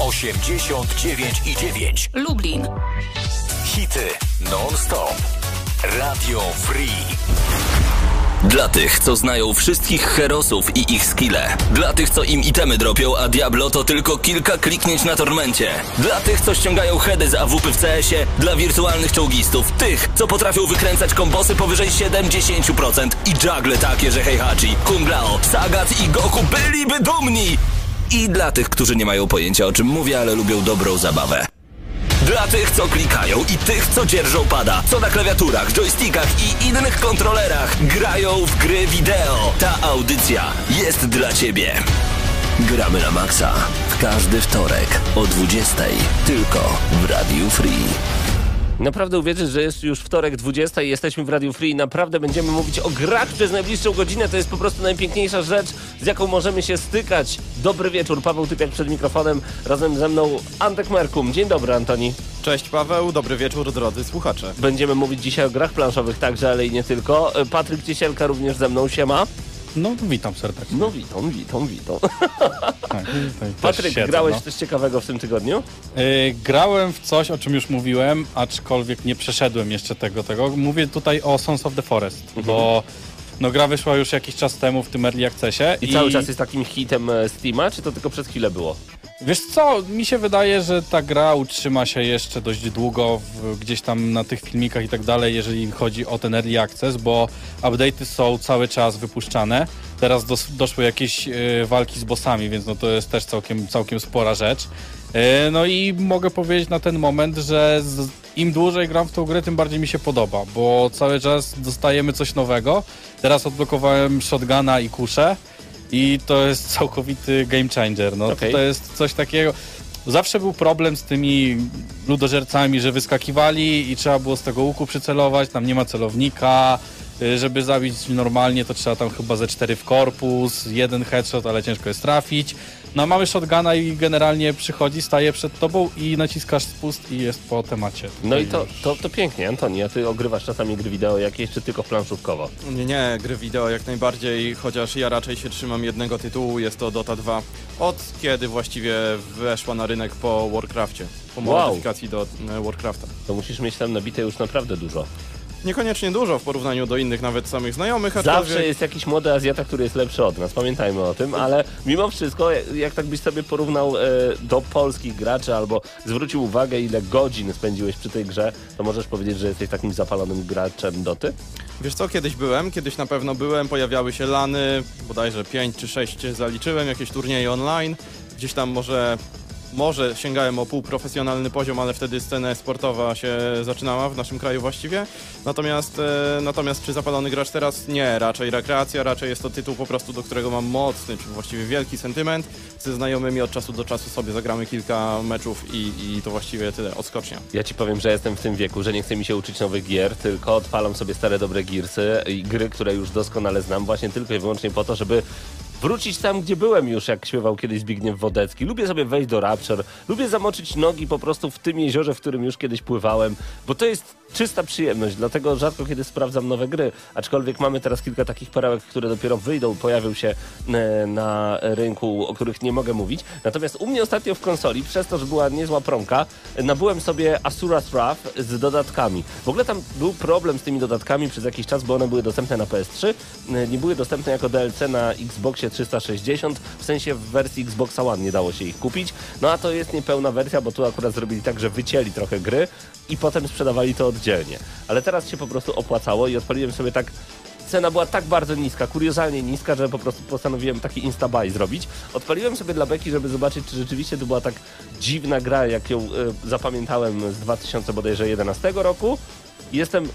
89 i 9. Lublin. Hity non-stop. Radio Free. Dla tych, co znają wszystkich herosów i ich skille. Dla tych, co im itemy dropią, a Diablo to tylko kilka kliknięć na tormencie. Dla tych, co ściągają heady z AWP w CS-ie. Dla wirtualnych czołgistów. Tych, co potrafią wykręcać kombosy powyżej 70% i juggle takie, że Heihachi, Kunglao, Sagat i Goku byliby dumni. I dla tych, którzy nie mają pojęcia o czym mówię, ale lubią dobrą zabawę. Dla tych, co klikają i tych, co dzierżą pada, co na klawiaturach, joystickach i innych kontrolerach grają w gry wideo. Ta audycja jest dla Ciebie. Gramy na maksa w każdy wtorek o 20 tylko w Radiu Free. Naprawdę uwierzyć, że jest już wtorek 20 i jesteśmy w Radio Free i naprawdę będziemy mówić o grach przez najbliższą godzinę. To jest po prostu najpiękniejsza rzecz, z jaką możemy się stykać. Dobry wieczór, Paweł Typiak przed mikrofonem, razem ze mną Antek Merkum. Dzień dobry, Antoni. Cześć Paweł, dobry wieczór drodzy słuchacze. Będziemy mówić dzisiaj o grach planszowych także, ale i nie tylko. Patryk Ciesielka również ze mną, siema. No, witam serdecznie. No witam, witam, witam. Tak, Patryk, siedzę, grałeś no. coś ciekawego w tym tygodniu? Y, grałem w coś, o czym już mówiłem, aczkolwiek nie przeszedłem jeszcze tego. tego. Mówię tutaj o Sons of the Forest, Mhm. bo no, gra wyszła już jakiś czas temu w tym Early Accessie. I, cały czas jest takim hitem e, Steama, czy to tylko przez chwilę było? Wiesz co, mi się wydaje, że ta gra utrzyma się jeszcze dość długo w, gdzieś tam na tych filmikach i tak dalej, jeżeli chodzi o ten Early Access, bo update'y są cały czas wypuszczane. Teraz dos, doszły jakieś e, walki z bossami, więc no to jest też całkiem, całkiem spora rzecz. E, no i mogę powiedzieć na ten moment, że im dłużej gram w tą grę, tym bardziej mi się podoba, bo cały czas dostajemy coś nowego. Teraz odblokowałem shotguna i kuszę. I to jest całkowity game changer. No, Okej. To jest coś takiego. Zawsze był problem z tymi ludożercami, że wyskakiwali i trzeba było z tego łuku przycelować, tam nie ma celownika. Y, Żeby zabić normalnie, to trzeba tam chyba ze cztery w korpus, jeden headshot, ale ciężko jest trafić. No mamy shotguna i generalnie przychodzi, staje przed tobą i naciskasz spust i jest po temacie. No i to, to, to pięknie, Antoni, a ty ogrywasz czasami gry wideo jakieś, czy tylko planszówkowo? Nie, nie, gry wideo jak najbardziej, chociaż ja raczej się trzymam jednego tytułu, jest to Dota 2. Od kiedy właściwie weszła na rynek po Warcrafcie, po Wow. modyfikacji do e, Warcrafta. To musisz mieć tam nabite już naprawdę dużo. Niekoniecznie dużo w porównaniu do innych nawet samych znajomych, Zawsze aczkolwiek jest jakiś młody Azjata, który jest lepszy od nas, pamiętajmy o tym, ale mimo wszystko, jak tak byś sobie porównał e, do polskich graczy albo zwrócił uwagę, ile godzin spędziłeś przy tej grze, to możesz powiedzieć, że jesteś takim zapalonym graczem Doty? Wiesz co, kiedyś byłem, kiedyś na pewno byłem, pojawiały się lany, bodajże 5 czy 6 zaliczyłem, jakieś turnieje online, gdzieś tam może, może sięgałem o półprofesjonalny poziom, ale wtedy scena sportowa się zaczynała w naszym kraju właściwie. Natomiast, e, natomiast czy zapalony gracz teraz? Nie, raczej rekreacja, raczej jest to tytuł po prostu, do którego mam mocny, czy właściwie wielki sentyment. Ze znajomymi od czasu do czasu sobie zagramy kilka meczów i, i to właściwie tyle, odskocznia. Ja ci powiem, że jestem w tym wieku, że nie chce mi się uczyć nowych gier, tylko odpalam sobie stare dobre girsy i gry, które już doskonale znam, właśnie tylko i wyłącznie po to, żeby wrócić tam, gdzie byłem już, jak śpiewał kiedyś Zbigniew Wodecki. Lubię sobie wejść do Rapture, lubię zamoczyć nogi po prostu w tym jeziorze, w którym już kiedyś pływałem, bo to jest czysta przyjemność, dlatego rzadko kiedy sprawdzam nowe gry, aczkolwiek mamy teraz kilka takich perełek, które dopiero wyjdą, pojawią się e, na rynku, o których nie mogę mówić. Natomiast u mnie ostatnio w konsoli, przez to, że była niezła promka, nabyłem sobie Asura's Wrath z dodatkami. W ogóle tam był problem z tymi dodatkami przez jakiś czas, bo one były dostępne na PS3, e, nie były dostępne jako DLC na Xboxie 360, w sensie w wersji Xboxa One nie dało się ich kupić. No a to jest niepełna wersja, bo tu akurat zrobili tak, że wycięli trochę gry i potem sprzedawali to oddzielnie. Ale teraz się po prostu opłacało i odpaliłem sobie tak cena była tak bardzo niska, kuriozalnie niska, że po prostu postanowiłem taki instabuy zrobić. Odpaliłem sobie dla Beki, żeby zobaczyć, czy rzeczywiście to była tak dziwna gra, jak ją e, zapamiętałem z 2011 roku. Jestem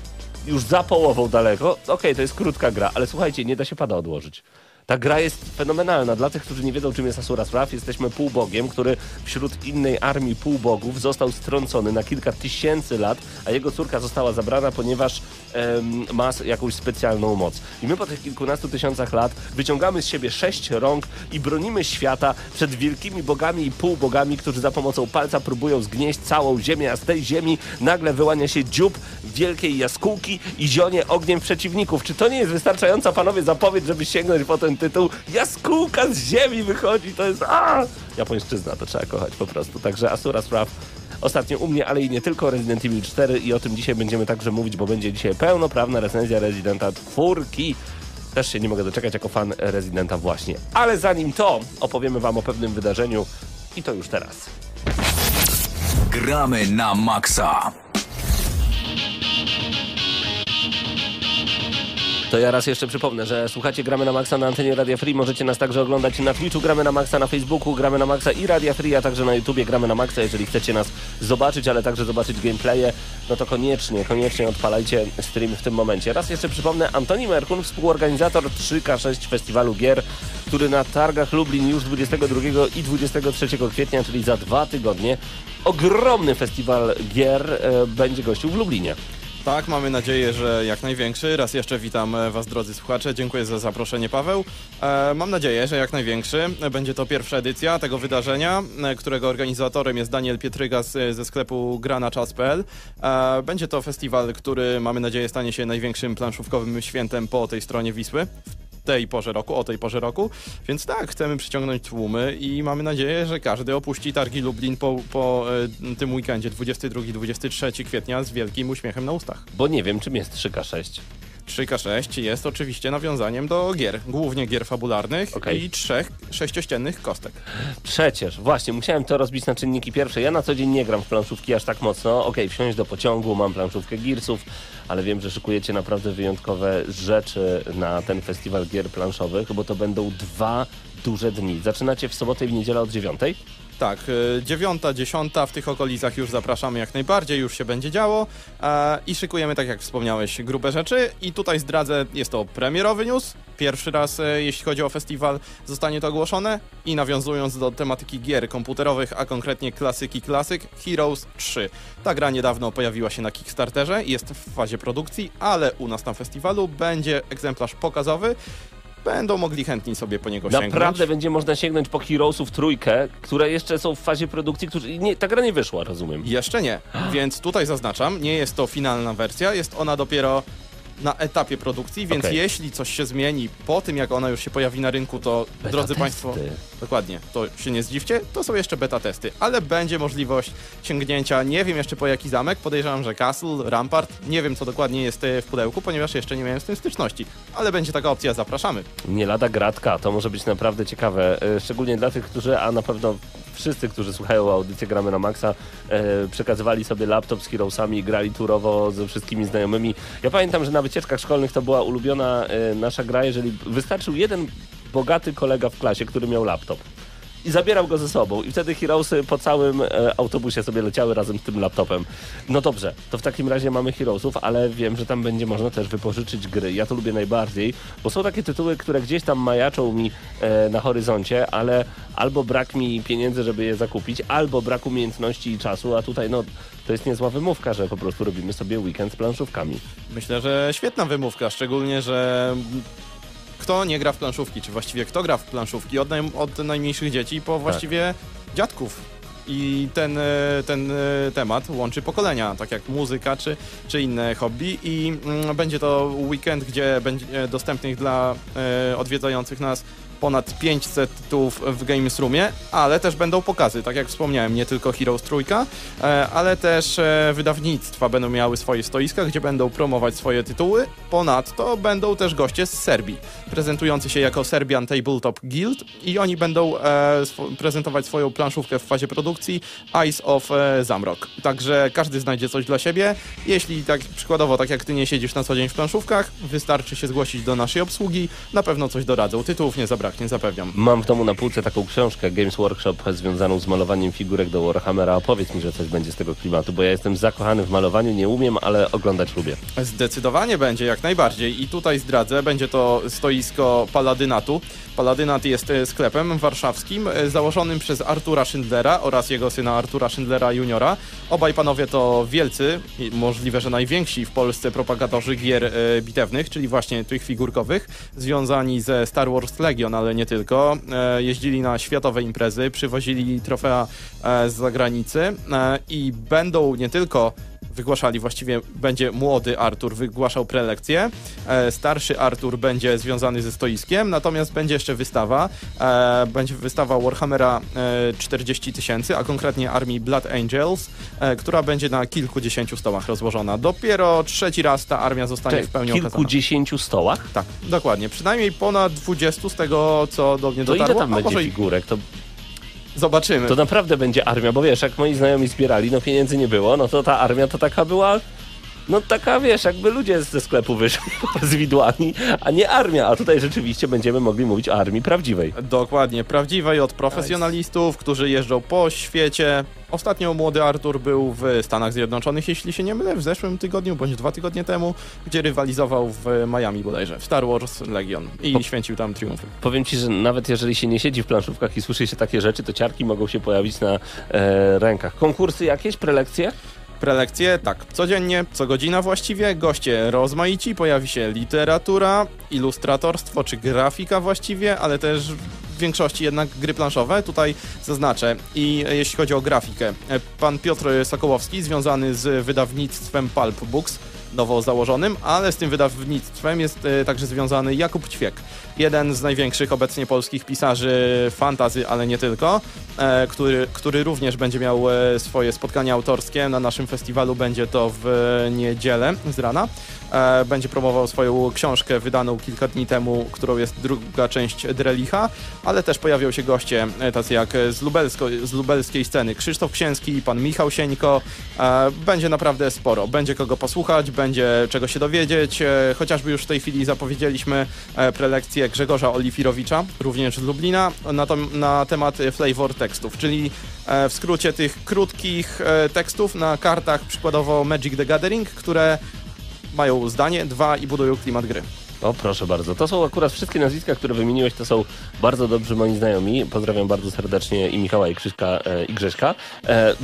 już za połową daleko. Okej, to jest krótka gra, ale słuchajcie, nie da się pada odłożyć. Ta gra jest fenomenalna. Dla tych, którzy nie wiedzą, czym jest Asura's Wrath, jesteśmy półbogiem, który wśród innej armii półbogów został strącony na kilka tysięcy lat, a jego córka została zabrana, ponieważ em, ma jakąś specjalną moc. I my po tych kilkunastu tysiącach lat wyciągamy z siebie sześć rąk i bronimy świata przed wielkimi bogami i półbogami, którzy za pomocą palca próbują zgnieść całą ziemię, a z tej ziemi nagle wyłania się dziób wielkiej jaskółki i zionie ogniem przeciwników. Czy to nie jest wystarczająca, panowie, zapowiedź, żeby sięgnąć po ten tytuł. Jaskółka z ziemi wychodzi, to jest... A! Japońszczyzna, to trzeba kochać po prostu. Także Asura Spraw ostatnio u mnie, ale i nie tylko Resident Evil 4 i o tym dzisiaj będziemy także mówić, bo będzie dzisiaj pełnoprawna recenzja Residenta 4. Też się nie mogę doczekać jako fan Residenta właśnie. Ale zanim to, opowiemy wam o pewnym wydarzeniu i to już teraz. Gramy na maksa. To ja raz jeszcze przypomnę, że słuchacie Gramy na Maxa na antenie Radia Free. Możecie nas także oglądać na Twitchu Gramy na Maxa, na Facebooku Gramy na Maxa i Radia Free, a także na YouTubie Gramy na Maxa. Jeżeli chcecie nas zobaczyć, ale także zobaczyć gameplaye, no to koniecznie, koniecznie odpalajcie stream w tym momencie. Raz jeszcze przypomnę, Antoni Merkun, współorganizator 3K6 Festiwalu Gier, który na targach Lublin już 22 i 23 kwietnia, czyli za dwa tygodnie, ogromny festiwal gier e, będzie gościł w Lublinie. Tak, mamy nadzieję, że jak największy. Raz jeszcze witam e, Was, drodzy słuchacze. Dziękuję za zaproszenie, Paweł. E, mam nadzieję, że jak największy. Będzie to pierwsza edycja tego wydarzenia, e, którego organizatorem jest Daniel Pietryga ze sklepu granaczas.pl. E, będzie to festiwal, który mamy nadzieję stanie się największym planszówkowym świętem po tej stronie Wisły tej porze roku, o tej porze roku. Więc tak, chcemy przyciągnąć tłumy i mamy nadzieję, że każdy opuści targi Lublin po, po e, tym weekendzie 22-23 kwietnia z wielkim uśmiechem na ustach. Bo nie wiem, czym jest 3K6. 3K6 jest oczywiście nawiązaniem do gier, głównie gier fabularnych Okej. i trzech sześciościennych kostek. Przecież, właśnie, musiałem to rozbić na czynniki pierwsze. Ja na co dzień nie gram w planszówki aż tak mocno. Okej, wsiąść do pociągu, mam planszówkę Gearsów, ale wiem, że szykujecie naprawdę wyjątkowe rzeczy na ten festiwal gier planszowych, bo to będą dwa duże dni. Zaczynacie w sobotę i w niedzielę od dziewiątej. Tak, y, dziewiąta, dziesiąta, w tych okolicach już zapraszamy jak najbardziej, już się będzie działo. E, i szykujemy, tak jak wspomniałeś, grupę rzeczy. I tutaj zdradzę, jest to premierowy news, pierwszy raz e, jeśli chodzi o festiwal zostanie to ogłoszone. I nawiązując do tematyki gier komputerowych, a konkretnie klasyki klasyk, Heroes 3. Ta gra niedawno pojawiła się na Kickstarterze, jest w fazie produkcji, ale u nas na festiwalu będzie egzemplarz pokazowy, będą mogli chętni sobie po niego sięgnąć. Naprawdę będzie można sięgnąć po Heroesów trójkę, które jeszcze są w fazie produkcji, którzy... Nie, ta gra nie wyszła, rozumiem. Jeszcze nie, więc tutaj zaznaczam, nie jest to finalna wersja, jest ona dopiero na etapie produkcji, więc Okej. jeśli coś się zmieni po tym, jak ona już się pojawi na rynku, to Beta drodzy testy. Państwo, dokładnie, to się nie zdziwcie, to są jeszcze beta testy, ale będzie możliwość sięgnięcia, nie wiem jeszcze po jaki zamek, podejrzewam, że Castle, Rampart, nie wiem co dokładnie jest e, w pudełku, ponieważ jeszcze nie miałem z tym styczności, ale będzie taka opcja, zapraszamy. Nie lada gratka, to może być naprawdę ciekawe, e, szczególnie dla tych, którzy, a na pewno wszyscy, którzy słuchają audycję Gramy na Maxa, e, przekazywali sobie laptop z Heroesami i grali turowo ze wszystkimi znajomymi. Ja pamiętam, że na wycieczkach szkolnych to była ulubiona e, nasza gra, jeżeli wystarczył jeden bogaty kolega w klasie, który miał laptop. I zabierał go ze sobą. I wtedy Heroesy po całym e, autobusie sobie leciały razem z tym laptopem. No dobrze, to w takim razie mamy Heroesów, ale wiem, że tam będzie można też wypożyczyć gry. Ja to lubię najbardziej, bo są takie tytuły, które gdzieś tam majaczą mi e, na horyzoncie, ale albo brak mi pieniędzy, żeby je zakupić, albo brak umiejętności i czasu, a tutaj no to jest niezła wymówka, że po prostu robimy sobie weekend z planszówkami. Myślę, że świetna wymówka, szczególnie, że kto nie gra w planszówki, czy właściwie kto gra w planszówki od, naj, od najmniejszych dzieci po właściwie dziadków. I ten, e, ten e, temat łączy pokolenia, tak jak muzyka czy, czy inne hobby i mm, będzie to weekend, gdzie będzie dostępnych dla e, odwiedzających nas ponad 500 tytułów w Games Roomie, ale też będą pokazy, tak jak wspomniałem, nie tylko Heroes Trójka, e, ale też e, wydawnictwa będą miały swoje stoiska, gdzie będą promować swoje tytuły. Ponadto będą też goście z Serbii, prezentujący się jako Serbian Tabletop Guild i oni będą e, prezentować swoją planszówkę w fazie produkcji Eyes of Zamrok. Także każdy znajdzie coś dla siebie. Jeśli tak przykładowo, tak jak ty nie siedzisz na co dzień w planszówkach, wystarczy się zgłosić do naszej obsługi, na pewno coś doradzą. Tytułów nie zabraknie, zapewniam. Mam w domu na półce taką książkę Games Workshop związaną z malowaniem figurek do Warhammera. Opowiedz mi, że coś będzie z tego klimatu, bo ja jestem zakochany w malowaniu, nie umiem, ale oglądać lubię. Zdecydowanie będzie, jak najbardziej. I tutaj zdradzę, będzie to stoisko Paladynatu. Paladynat jest e, sklepem warszawskim e, założonym przez Artura Schindlera oraz jego syna Artura Schindlera juniora. Obaj panowie to wielcy, możliwe, że najwięksi w Polsce propagatorzy gier e, bitewnych, czyli właśnie tych figurkowych, związani ze Star Wars Legion, ale nie tylko. E, Jeździli na światowe imprezy, przywozili trofea e, z zagranicy e, i będą nie tylko wygłaszali, właściwie będzie młody Artur wygłaszał prelekcję, e, starszy Artur będzie związany ze stoiskiem, natomiast będzie jeszcze wystawa, e, będzie wystawa Warhammera e, 40 tysięcy, a konkretnie armii Blood Angels, e, która będzie na kilkudziesięciu stołach rozłożona. Dopiero trzeci raz ta armia zostanie w pełni okazana. kilkudziesięciu stołach? Tak, dokładnie. Przynajmniej ponad 20 z tego, co do mnie To dotarło. ile tam a będzie figurek? To, zobaczymy. to naprawdę będzie armia, bo wiesz, jak moi znajomi zbierali, no pieniędzy nie było, no to ta armia to taka była... No taka, wiesz, jakby ludzie ze sklepu wyszli z widłami, a nie armia. A tutaj rzeczywiście będziemy mogli mówić o armii prawdziwej. Dokładnie, prawdziwej od profesjonalistów, którzy jeżdżą po świecie. Ostatnio młody Artur był w Stanach Zjednoczonych, jeśli się nie mylę, w zeszłym tygodniu bądź dwa tygodnie temu, gdzie rywalizował w Miami bodajże, w Star Wars Legion i Po- święcił tam triumfy. Powiem ci, że nawet jeżeli się nie siedzi w planszówkach i słyszy się takie rzeczy, to ciarki mogą się pojawić na e, rękach. Konkursy jakieś, prelekcje? Prelekcje, tak, codziennie, co godzina właściwie, goście rozmaici, pojawi się literatura, ilustratorstwo czy grafika właściwie, ale też w większości jednak gry planszowe, tutaj zaznaczę. I jeśli chodzi o grafikę, e, pan Piotr Sokołowski, związany z wydawnictwem Pulp Books, nowo założonym, ale z tym wydawnictwem jest e, także związany Jakub Ćwiek, jeden z największych obecnie polskich pisarzy fantazy, ale nie tylko, e, który, który również będzie miał e, swoje spotkania autorskie na naszym festiwalu, będzie to w niedzielę z rana. E, będzie promował swoją książkę wydaną kilka dni temu, którą jest druga część Drelicha, ale też pojawią się goście e, tacy jak z, Lubelsko, z lubelskiej sceny Krzysztof Księski, pan Michał Sieńko. E, będzie naprawdę sporo, będzie kogo posłuchać, będzie czego się dowiedzieć, e, chociażby już w tej chwili zapowiedzieliśmy e, prelekcję Grzegorza Olifirowicza, również z Lublina, na, to, na temat flavor tekstów, czyli e, w skrócie tych krótkich tekstów na kartach, przykładowo Magic the Gathering, które mają zdanie, dwa i budują klimat gry. O, proszę bardzo. To są akurat wszystkie nazwiska, które wymieniłeś, to są bardzo dobrzy moi znajomi. Pozdrawiam bardzo serdecznie i Michała, i Krzyśka, e, i Grześka. E,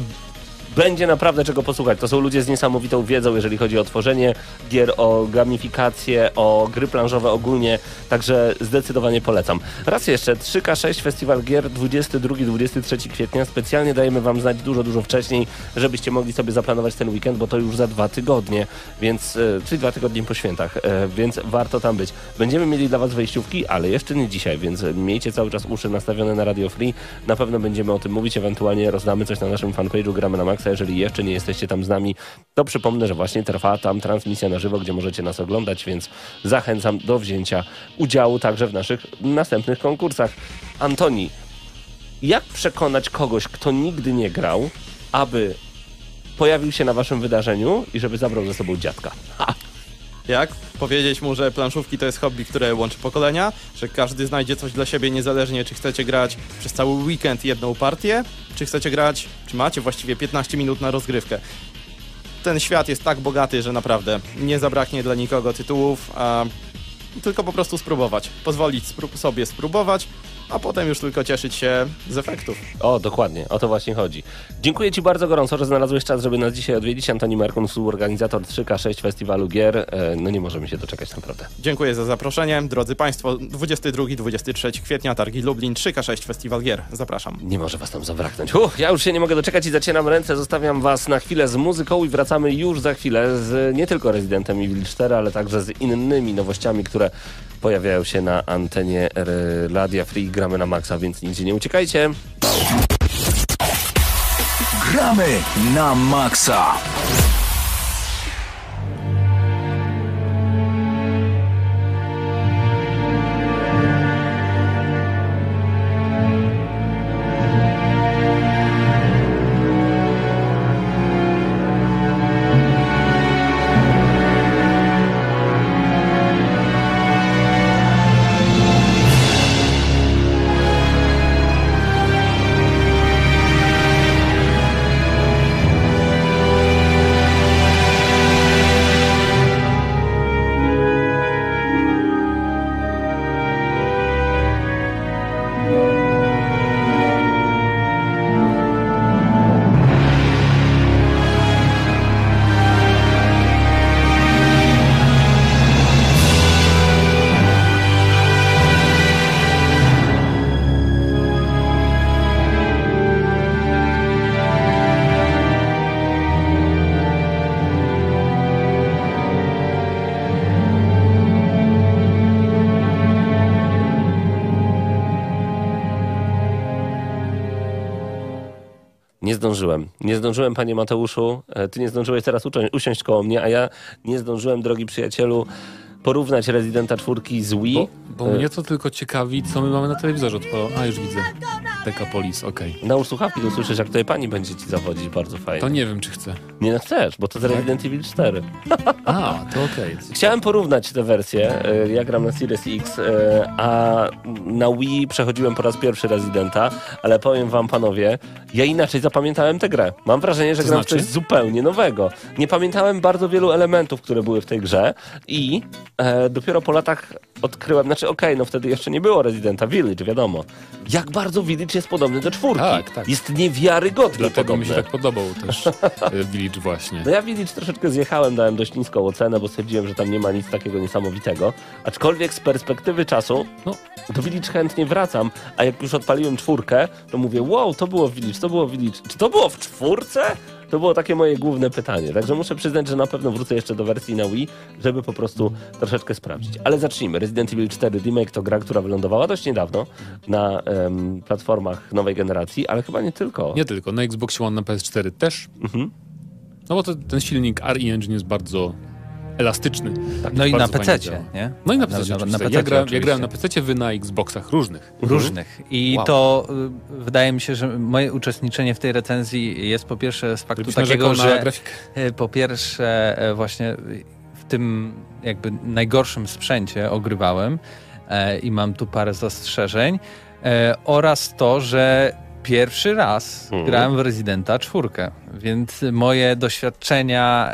będzie naprawdę czego posłuchać. To są ludzie z niesamowitą wiedzą, jeżeli chodzi o tworzenie gier, o gamifikację, o gry planszowe ogólnie, także zdecydowanie polecam. Raz jeszcze, 3K6 Festiwal Gier 22-23 kwietnia. Specjalnie dajemy Wam znać dużo, dużo wcześniej, żebyście mogli sobie zaplanować ten weekend, bo to już za dwa tygodnie, więc, e, czyli dwa tygodnie po świętach, e, więc warto tam być. Będziemy mieli dla Was wejściówki, ale jeszcze nie dzisiaj, więc miejcie cały czas uszy nastawione na Radio Free. Na pewno będziemy o tym mówić, ewentualnie rozdamy coś na naszym fanpage'u Gramy na Maxa. Jeżeli jeszcze nie jesteście tam z nami, to przypomnę, że właśnie trwa tam transmisja na żywo, gdzie możecie nas oglądać, więc zachęcam do wzięcia udziału także w naszych następnych konkursach. Antoni, jak przekonać kogoś, kto nigdy nie grał, aby pojawił się na waszym wydarzeniu i żeby zabrał ze sobą dziadka? Ha! Jak? Powiedzieć mu, że planszówki to jest hobby, które łączy pokolenia, że każdy znajdzie coś dla siebie, niezależnie czy chcecie grać przez cały weekend jedną partię, czy chcecie grać, czy macie właściwie 15 minut na rozgrywkę. Ten świat jest tak bogaty, że naprawdę nie zabraknie dla nikogo tytułów, a tylko po prostu spróbować. Pozwolić sobie spróbować, a potem już tylko cieszyć się z efektów. O, dokładnie, o to właśnie chodzi. Dziękuję Ci bardzo gorąco, że znalazłeś czas, żeby nas dzisiaj odwiedzić. Antoni Markun, współorganizator 3K6 Festiwalu Gier. E, No nie możemy się doczekać naprawdę. Dziękuję za zaproszenie. Drodzy Państwo, 22-23 kwietnia Targi Lublin, 3K6 Festiwal Gier. Zapraszam. Nie może Was tam zabraknąć. Uff, ja już się nie mogę doczekać i zacieram ręce. Zostawiam Was na chwilę z muzyką i wracamy już za chwilę z nie tylko Rezydentem Evil 4, ale także z innymi nowościami, które pojawiają się na antenie Radia Free. Gramy na maksa, więc nigdzie nie uciekajcie. Gramy na maksa. Nie zdążyłem, panie Mateuszu. E, Ty nie zdążyłeś teraz usiąść koło mnie, a ja nie zdążyłem, drogi przyjacielu, porównać Residenta 4 z Wii. Bo, bo E, mnie to tylko ciekawi, co my mamy na telewizorze. A, już widzę. Decapolis, okej. Nałóż słuchawki, to usłyszysz, jak tutaj pani będzie ci zawodzić bardzo fajnie. To nie wiem, czy chcę. Nie no chcesz, bo to jest Resident Evil 4. A, to okej. Chciałem porównać te wersje. e, Ja gram na Series X, e, a na Wii przechodziłem po raz pierwszy Residenta, ale powiem wam panowie, ja inaczej zapamiętałem tę grę. Mam wrażenie, że To gram w znaczy? coś zupełnie nowego. Nie pamiętałem bardzo wielu elementów, które były w tej grze i e, dopiero po latach odkryłem, znaczy okej, no wtedy jeszcze nie było Residenta Village, wiadomo. Jak bardzo Village jest podobny do czwórki. Tak, tak. Jest niewiarygodnie Dlatego podobny. mi się tak podobał też e, Village właśnie. No ja Village troszeczkę zjechałem, dałem dość niską ocenę, bo stwierdziłem, że tam nie ma nic takiego niesamowitego. Aczkolwiek z perspektywy czasu, no, do Village chętnie wracam, a jak już odpaliłem czwórkę, to mówię, wow, to było Village, to było Village. Czy to było w czwórce? To było takie moje główne pytanie. Także muszę przyznać, że na pewno wrócę jeszcze do wersji na Wii, żeby po prostu troszeczkę sprawdzić. Ale zacznijmy. Resident Evil 4 Remake to gra, która wylądowała dość niedawno na em, platformach nowej generacji, ale chyba nie tylko. Nie tylko, na Xbox One, na PS4 też. Mhm. No bo to, ten silnik RE Engine jest bardzo elastyczny. No i na PC, nie? No i na PC. Na, na, na ja, PC gra, ja grałem na PC, wy na Xboxach różnych. różnych. I Wow. to y, wydaje mi się, że moje uczestniczenie w tej recenzji jest po pierwsze z faktu Gdybyś takiego, że grafikę. y, po pierwsze e, właśnie w tym jakby najgorszym sprzęcie ogrywałem e, i mam tu parę zastrzeżeń e, oraz to, że pierwszy raz Mhm. grałem w Residenta czwórkę, więc moje doświadczenia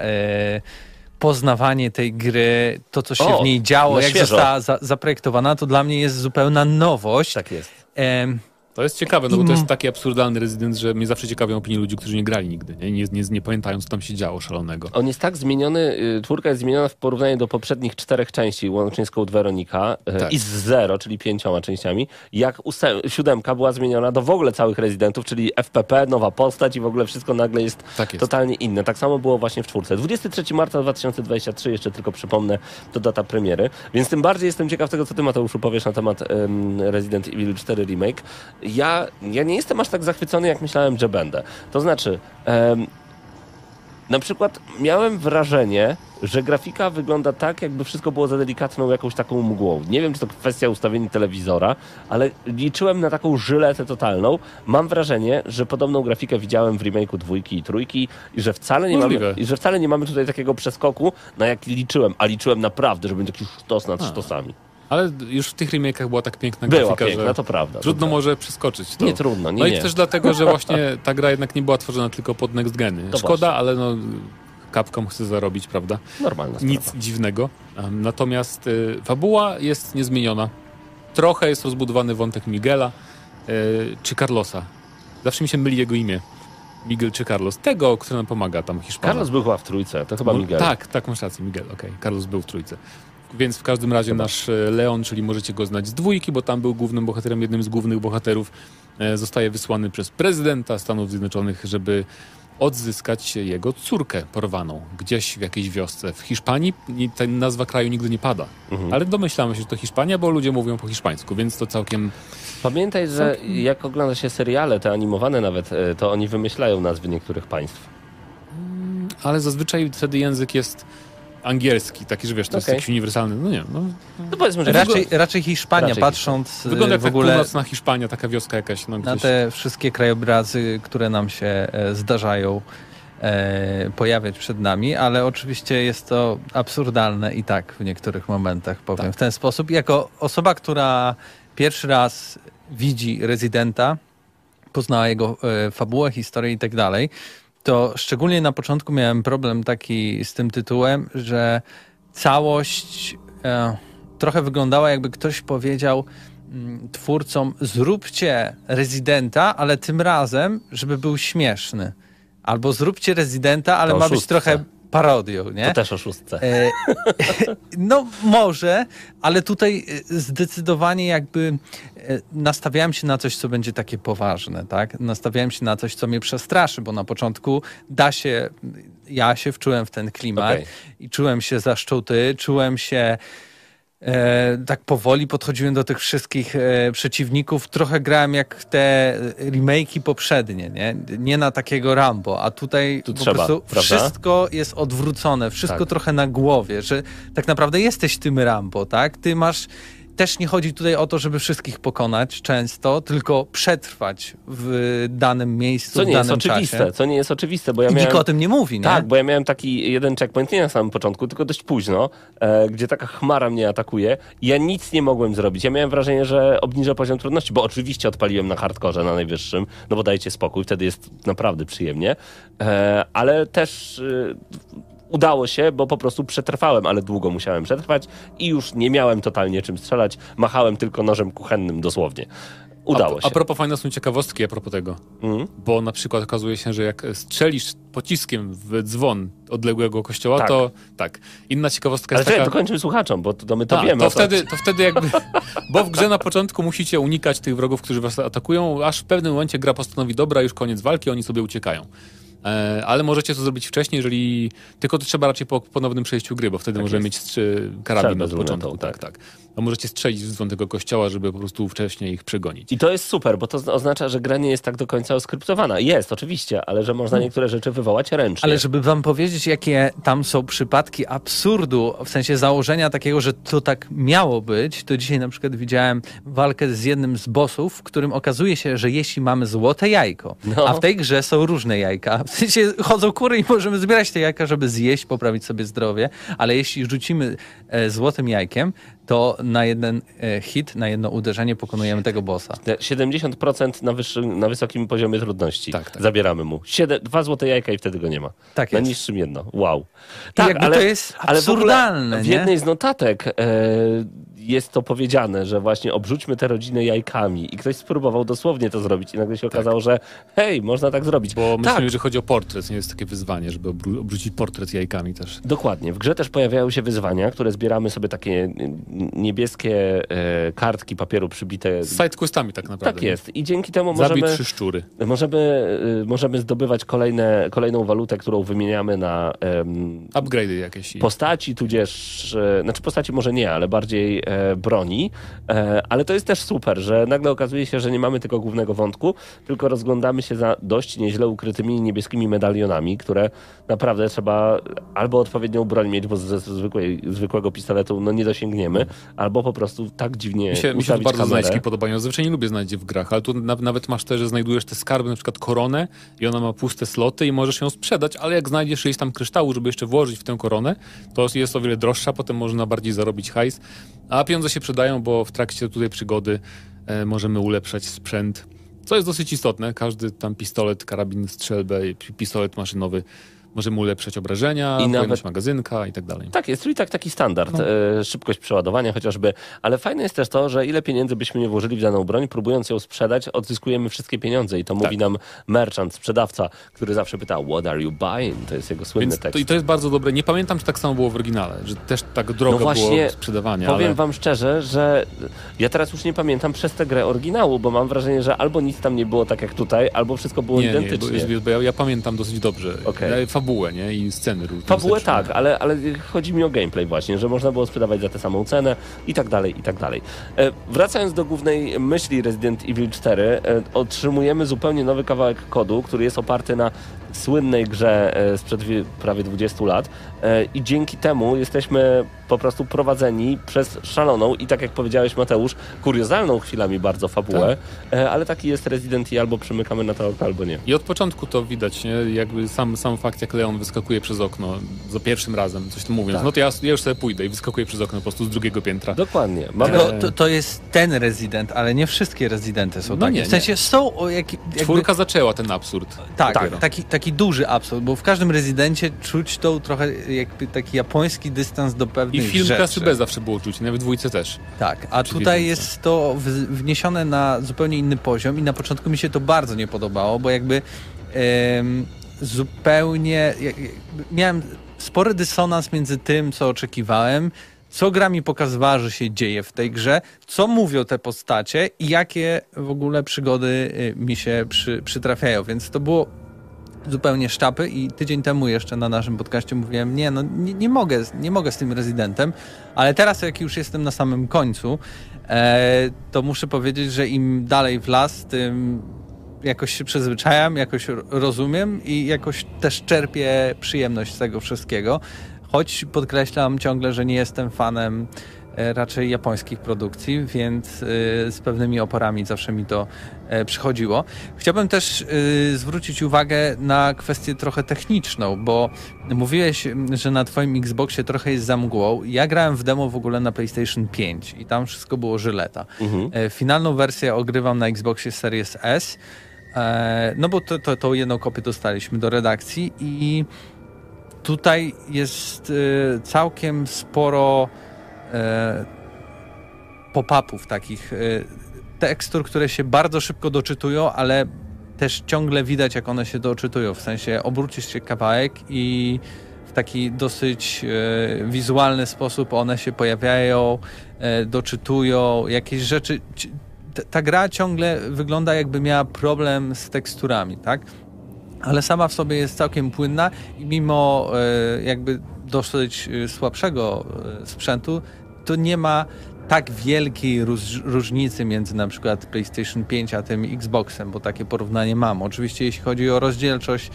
poznawanie tej gry, to co się O, w niej działo, na jak świeżo. została za, zaprojektowana, to dla mnie jest zupełna nowość. Tak jest. Em, To jest ciekawe, no bo to jest taki absurdalny rezydent, że mnie zawsze ciekawią opinie ludzi, którzy nie grali nigdy. Nie, nie, nie, nie pamiętają, co tam się działo szalonego. On jest tak zmieniony, y, czwórka jest zmieniona w porównaniu do poprzednich czterech części, łącznie z Code Veronica y, Tak. i z Zero, czyli pięcioma częściami, jak ósem, siódemka była zmieniona do w ogóle całych rezydentów, czyli FPP, nowa postać i w ogóle wszystko nagle jest, Tak jest. totalnie inne. Tak samo było właśnie w czwórce. 23 marca 2023, jeszcze tylko przypomnę, to data premiery, więc tym bardziej jestem ciekaw tego, co ty Mateuszu powiesz na temat em, Resident Evil 4 Remake. Ja, ja nie jestem aż tak zachwycony, jak myślałem, że będę. To znaczy... em, na przykład miałem wrażenie, że grafika wygląda tak, jakby wszystko było za delikatną jakąś taką mgłą. Nie wiem, czy to kwestia ustawienia telewizora, ale liczyłem na taką żyletę totalną. Mam wrażenie, że podobną grafikę widziałem w remake'u dwójki i trójki i że wcale nie mamy, i że wcale nie mamy tutaj takiego przeskoku, na jaki liczyłem, a liczyłem naprawdę, że będzie jakiś sztos nad A. sztosami. Ale już w tych remake'ach była tak piękna Była grafika, piękna, że to prawda. to trudno prawda. może przeskoczyć to. Nie trudno, nie, no nie. i też dlatego, że właśnie ta gra jednak nie była tworzona tylko pod next geny. To Szkoda, właśnie. ale no Capcom chce zarobić, prawda? Normalna sprawa. Nic dziwnego. Um, Natomiast y, fabuła jest niezmieniona. Trochę jest rozbudowany wątek Miguela y, czy Carlosa. Zawsze mi się myli jego imię. Miguel czy Carlos. Tego, który nam pomaga tam Hiszpana. Carlos był chyba w trójce, to chyba No, Miguel. Tak, tak, masz rację, Miguel, okej. Carlos był w trójce. Więc w każdym razie nasz e, Leon, czyli możecie go znać z dwójki, bo tam był głównym bohaterem, jednym z głównych bohaterów, e, zostaje wysłany przez prezydenta Stanów Zjednoczonych, żeby odzyskać jego córkę porwaną gdzieś w jakiejś wiosce w Hiszpanii. Ta nazwa kraju nigdy nie pada. Mhm. Ale domyślamy się, że to Hiszpania, bo ludzie mówią po hiszpańsku, więc to całkiem... Pamiętaj, że jak ogląda się seriale, te animowane nawet, e, to oni wymyślają nazwy niektórych państw. Ale zazwyczaj wtedy język jest angielski, taki, że wiesz, to jest Okej. jakiś uniwersalny. No nie, no, No powiedzmy, że raczej, raczej Hiszpania, Raczej patrząc y, Wygląda jak w tak ogóle północna Hiszpania, taka wioska jakaś. No, na gdzieś. te wszystkie krajobrazy, które nam się e, zdarzają e, pojawiać przed nami, ale oczywiście jest to absurdalne i tak w niektórych momentach, powiem Tak. w ten sposób. Jako osoba, która pierwszy raz widzi rezydenta, poznała jego e, fabułę, historię i tak dalej, to szczególnie na początku miałem problem taki z tym tytułem, że całość e, trochę wyglądała jakby ktoś powiedział mm, twórcom zróbcie rezydenta, ale tym razem, żeby był śmieszny. Albo zróbcie rezydenta, ale To ma być trochę parodią, nie? to też oszustce. E, no może, ale tutaj e, zdecydowanie jakby e, nastawiałem się na coś, co będzie takie poważne, tak? Nastawiałem się na coś, co mnie przestraszy, bo na początku da się, ja się wczułem w ten klimat Okej. i czułem się zaszczuty, czułem się E, tak powoli podchodziłem do tych wszystkich e, przeciwników. Trochę grałem jak te remake'i poprzednie, nie? Nie na takiego Rambo, a tutaj Tu po trzeba, prostu prawda? wszystko jest odwrócone, wszystko Tak. trochę na głowie, że tak naprawdę jesteś tym Rambo, tak? Ty masz też nie chodzi tutaj o to, żeby wszystkich pokonać często, tylko przetrwać w danym miejscu, Co w nie jest danym oczywiste, czasie. co nie jest oczywiste, bo ja I miałem... nikt o tym nie mówi, nie? Tak, bo ja miałem taki jeden checkpoint nie na samym początku, tylko dość późno, e, gdzie taka chmara mnie atakuje ja nic nie mogłem zrobić. Ja miałem wrażenie, że obniżę poziom trudności, bo oczywiście odpaliłem na hardkorze na najwyższym, no bo dajcie spokój, wtedy jest naprawdę przyjemnie, e, ale też... E, Udało się, bo po prostu przetrwałem, ale długo musiałem przetrwać i już nie miałem totalnie czym strzelać. Machałem tylko nożem kuchennym dosłownie. Udało a, się. A propos fajne są ciekawostki a propos tego. Mhm. Bo na przykład okazuje się, że jak strzelisz pociskiem w dzwon odległego kościoła, Tak. to tak. Inna ciekawostka Ale jest czekaj, taka... dokończmy słuchaczom, bo to, to my to Tak, wiemy. to wtedy, to wtedy jakby. Bo w grze na początku musicie unikać tych wrogów, którzy was atakują, aż w pewnym momencie gra postanowi, dobra, już koniec walki, oni sobie uciekają. E, ale możecie to zrobić wcześniej, jeżeli. Tylko to trzeba raczej po ponownym przejściu gry, bo wtedy Tak możemy jest. mieć karabin od z początku. tak. Tak, tak. No możecie strzelić w dzwon tego kościoła, żeby po prostu wcześniej ich przegonić. I to jest super, bo to zna- oznacza, że gra nie jest tak do końca oskryptowana. Jest, oczywiście, ale że można niektóre rzeczy wywołać ręcznie. Ale żeby wam powiedzieć, jakie tam są przypadki absurdu, w sensie założenia takiego, że to tak miało być, to dzisiaj na przykład widziałem walkę z jednym z bossów, w którym okazuje się, że jeśli mamy złote jajko, No. a w tej grze są różne jajka, w sensie chodzą kury i możemy zbierać te jajka, żeby zjeść, poprawić sobie zdrowie, ale jeśli rzucimy e, złotym jajkiem, to na jeden e, hit, na jedno uderzenie pokonujemy tego bossa. Te 70% na, wyższym, na wysokim poziomie trudności. Tak, tak. Zabieramy mu. Siedem, dwa złote jajka i wtedy go nie ma. Tak Na jest. niższym jedno. Wow. Tak, jakby to jest ale w absurdalne, W nie? jednej z notatek e, jest to powiedziane, że właśnie obrzućmy tę rodzinę jajkami i ktoś spróbował dosłownie to zrobić i nagle się okazało, że hej, można tak zrobić. Bo tak, myślimy, że chodzi o portret, nie jest takie wyzwanie, żeby obrócić portret jajkami też. Dokładnie. W grze też pojawiają się wyzwania, które zbieramy sobie takie y, niebieskie e, kartki papieru przybite. Z sidequestami tak naprawdę. Tak jest. I dzięki temu Zabij możemy, trzy szczury. możemy, y, możemy zdobywać kolejne, kolejną walutę, którą wymieniamy na em, Upgrade'y jakieś. postaci, tudzież, e, znaczy postaci może nie, ale bardziej e, broni. E, ale to jest też super, że nagle okazuje się, że nie mamy tylko głównego wątku, tylko rozglądamy się za dość nieźle ukrytymi niebieskimi medalionami, które naprawdę trzeba albo odpowiednią broń mieć, bo ze zwykłej, zwykłego pistoletu no nie dosięgniemy, albo po prostu tak dziwnie Mi się, mi się to bardzo kamerę. znajdźki podobają. Zazwyczaj nie lubię je w grach, ale tu na, nawet masz te, że znajdujesz te skarby, na przykład koronę i ona ma puste sloty i możesz ją sprzedać, ale jak znajdziesz ileś tam kryształu, żeby jeszcze włożyć w tę koronę, to jest o wiele droższa, potem można bardziej zarobić hajs. A pieniądze się przydają, bo w trakcie tutaj przygody e, możemy ulepszać sprzęt, co jest dosyć istotne. Każdy tam pistolet, karabin, strzelbę, pistolet maszynowy możemy ulepszać obrażenia, I nawet- magazynka i tak dalej. Tak jest, czyli tak taki standard. No. E, szybkość przeładowania chociażby. Ale fajne jest też to, że ile pieniędzy byśmy nie włożyli w daną broń, próbując ją sprzedać, odzyskujemy wszystkie pieniądze. I to Tak. mówi nam merchant, sprzedawca, który zawsze pyta, what are you buying? To jest jego słynny Więc to, tekst. I to jest bardzo dobre. Nie pamiętam, czy tak samo było w oryginale, że też tak drogo No właśnie, było sprzedawanie. Powiem ale... wam szczerze, że ja teraz już nie pamiętam przez tę grę oryginału, bo mam wrażenie, że albo nic tam nie było tak jak tutaj, albo wszystko było Nie, nie, identycznie. bo, jest, bo ja, ja pamiętam dosyć dobrze Okej. e, fabułę, nie? I sceny różne. Fabułę tak, ale, ale chodzi mi o gameplay właśnie, że można było sprzedawać za tę samą cenę i tak dalej, i tak dalej. E, wracając do głównej myśli Resident Evil 4, e, otrzymujemy zupełnie nowy kawałek kodu, który jest oparty na słynnej grze e, sprzed wie- prawie 20 lat e, i dzięki temu jesteśmy po prostu prowadzeni przez szaloną i tak jak powiedziałeś Mateusz, kuriozalną chwilami bardzo fabułę, e, ale taki jest Resident i albo przymykamy na to oko, albo nie. I od początku to widać, nie? Jakby sam, sam fakt, jak Leon wyskakuje przez okno za pierwszym razem, coś tam mówiąc, Tak. no to ja, ja już sobie pójdę i wyskakuję przez okno po prostu z drugiego piętra. Dokładnie. Mamy... Tylko to, to jest ten rezydent, ale nie wszystkie rezydenty są No takie. nie, w sensie są jak, jakby, Czwórka zaczęła ten absurd. Tak, dopiero. taki, taki duży absurd, bo w każdym rezydencie czuć tą trochę jakby taki japoński dystans do I pewnych film rzeczy. klasy B zawsze było czuć, nawet w dwójce też. Tak, a tutaj jest to wniesione na zupełnie inny poziom i na początku mi się to bardzo nie podobało, bo jakby zupełnie jak, jakby miałem spory dysonans między tym, co oczekiwałem, co gra mi pokazywała, że się dzieje w tej grze, co mówią te postacie i jakie w ogóle przygody y, mi się przy, przytrafiają, więc to było zupełnie szczapy i tydzień temu jeszcze na naszym podcaście mówiłem, nie, no nie, nie mogę, nie mogę z tym rezydentem, ale teraz jak już jestem na samym końcu, e, to muszę powiedzieć, że im dalej w las, tym jakoś się przyzwyczajam, jakoś ro- rozumiem i jakoś też czerpię przyjemność z tego wszystkiego. Choć podkreślam ciągle, że nie jestem fanem raczej japońskich produkcji, więc e, z pewnymi oporami zawsze mi to e, przychodziło. Chciałbym też e, zwrócić uwagę na kwestię trochę techniczną, bo mówiłeś, że na twoim Xboxie trochę jest za mgłą. Ja grałem w demo w ogóle na PlayStation 5 i tam wszystko było żyleta. E, Finalną wersję ogrywam na Xboxie Series S, e, no bo to, to, tą jedną kopię dostaliśmy do redakcji i tutaj jest e, całkiem sporo e, pop-upów takich, e, tekstur, które się bardzo szybko doczytują, ale też ciągle widać, jak one się doczytują. W sensie obrócisz się kawałek i w taki dosyć e, wizualny sposób one się pojawiają, e, doczytują, jakieś rzeczy. Ta- Ta gra ciągle wygląda, jakby miała problem z teksturami, tak? ale sama w sobie jest całkiem płynna i mimo e, jakby dosyć e, słabszego e, sprzętu, to nie ma tak wielkiej róż, różnicy między na przykład PlayStation 5 a tym Xboxem, bo takie porównanie mam. Oczywiście jeśli chodzi o rozdzielczość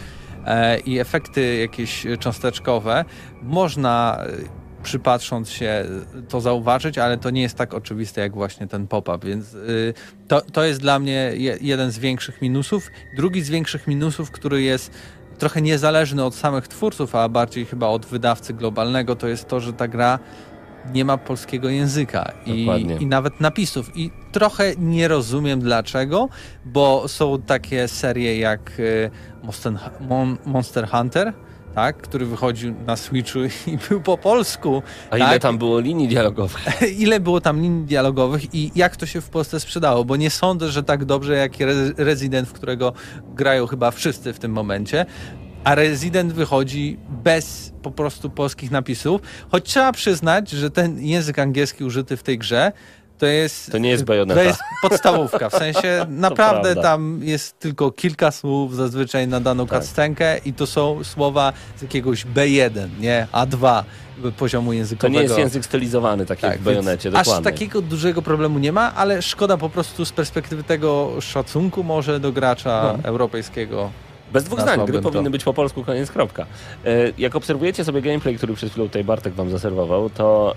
e, i efekty jakieś cząsteczkowe, można e, przypatrząc się to zauważyć, ale to nie jest tak oczywiste jak właśnie ten pop-up, więc y, to, to jest dla mnie je, jeden z większych minusów. Drugi z większych minusów, który jest trochę niezależny od samych twórców, a bardziej chyba od wydawcy globalnego, to jest to, że ta gra nie ma polskiego języka i, i nawet napisów. I trochę nie rozumiem dlaczego, bo są takie serie jak y, Monster, Mon, Monster Hunter, tak, który wychodził na Switchu i był po polsku. A ile tak? tam było linii dialogowych? ile było tam linii dialogowych i jak to się w Polsce sprzedało, bo nie sądzę, że tak dobrze jak Re- Resident, w którego grają chyba wszyscy w tym momencie. A Resident wychodzi bez po prostu polskich napisów, choć trzeba przyznać, że ten język angielski użyty w tej grze to jest. To nie jest Bayonetta. To jest podstawówka. W sensie naprawdę tam jest tylko kilka słów zazwyczaj na daną Tak. cutscenkę i to są słowa z jakiegoś B1, nie? A2 poziomu To językowego. nie jest język stylizowany, tak, jak w Bajonecie, Aż dokładnie. takiego dużego problemu nie ma, ale szkoda po prostu z perspektywy tego szacunku może do gracza No. europejskiego. Bez dwóch zdań, gry to. powinny być po polsku, koniec, kropka. E, Jak obserwujecie sobie gameplay, który przed chwilą tutaj Bartek wam zaserwował, to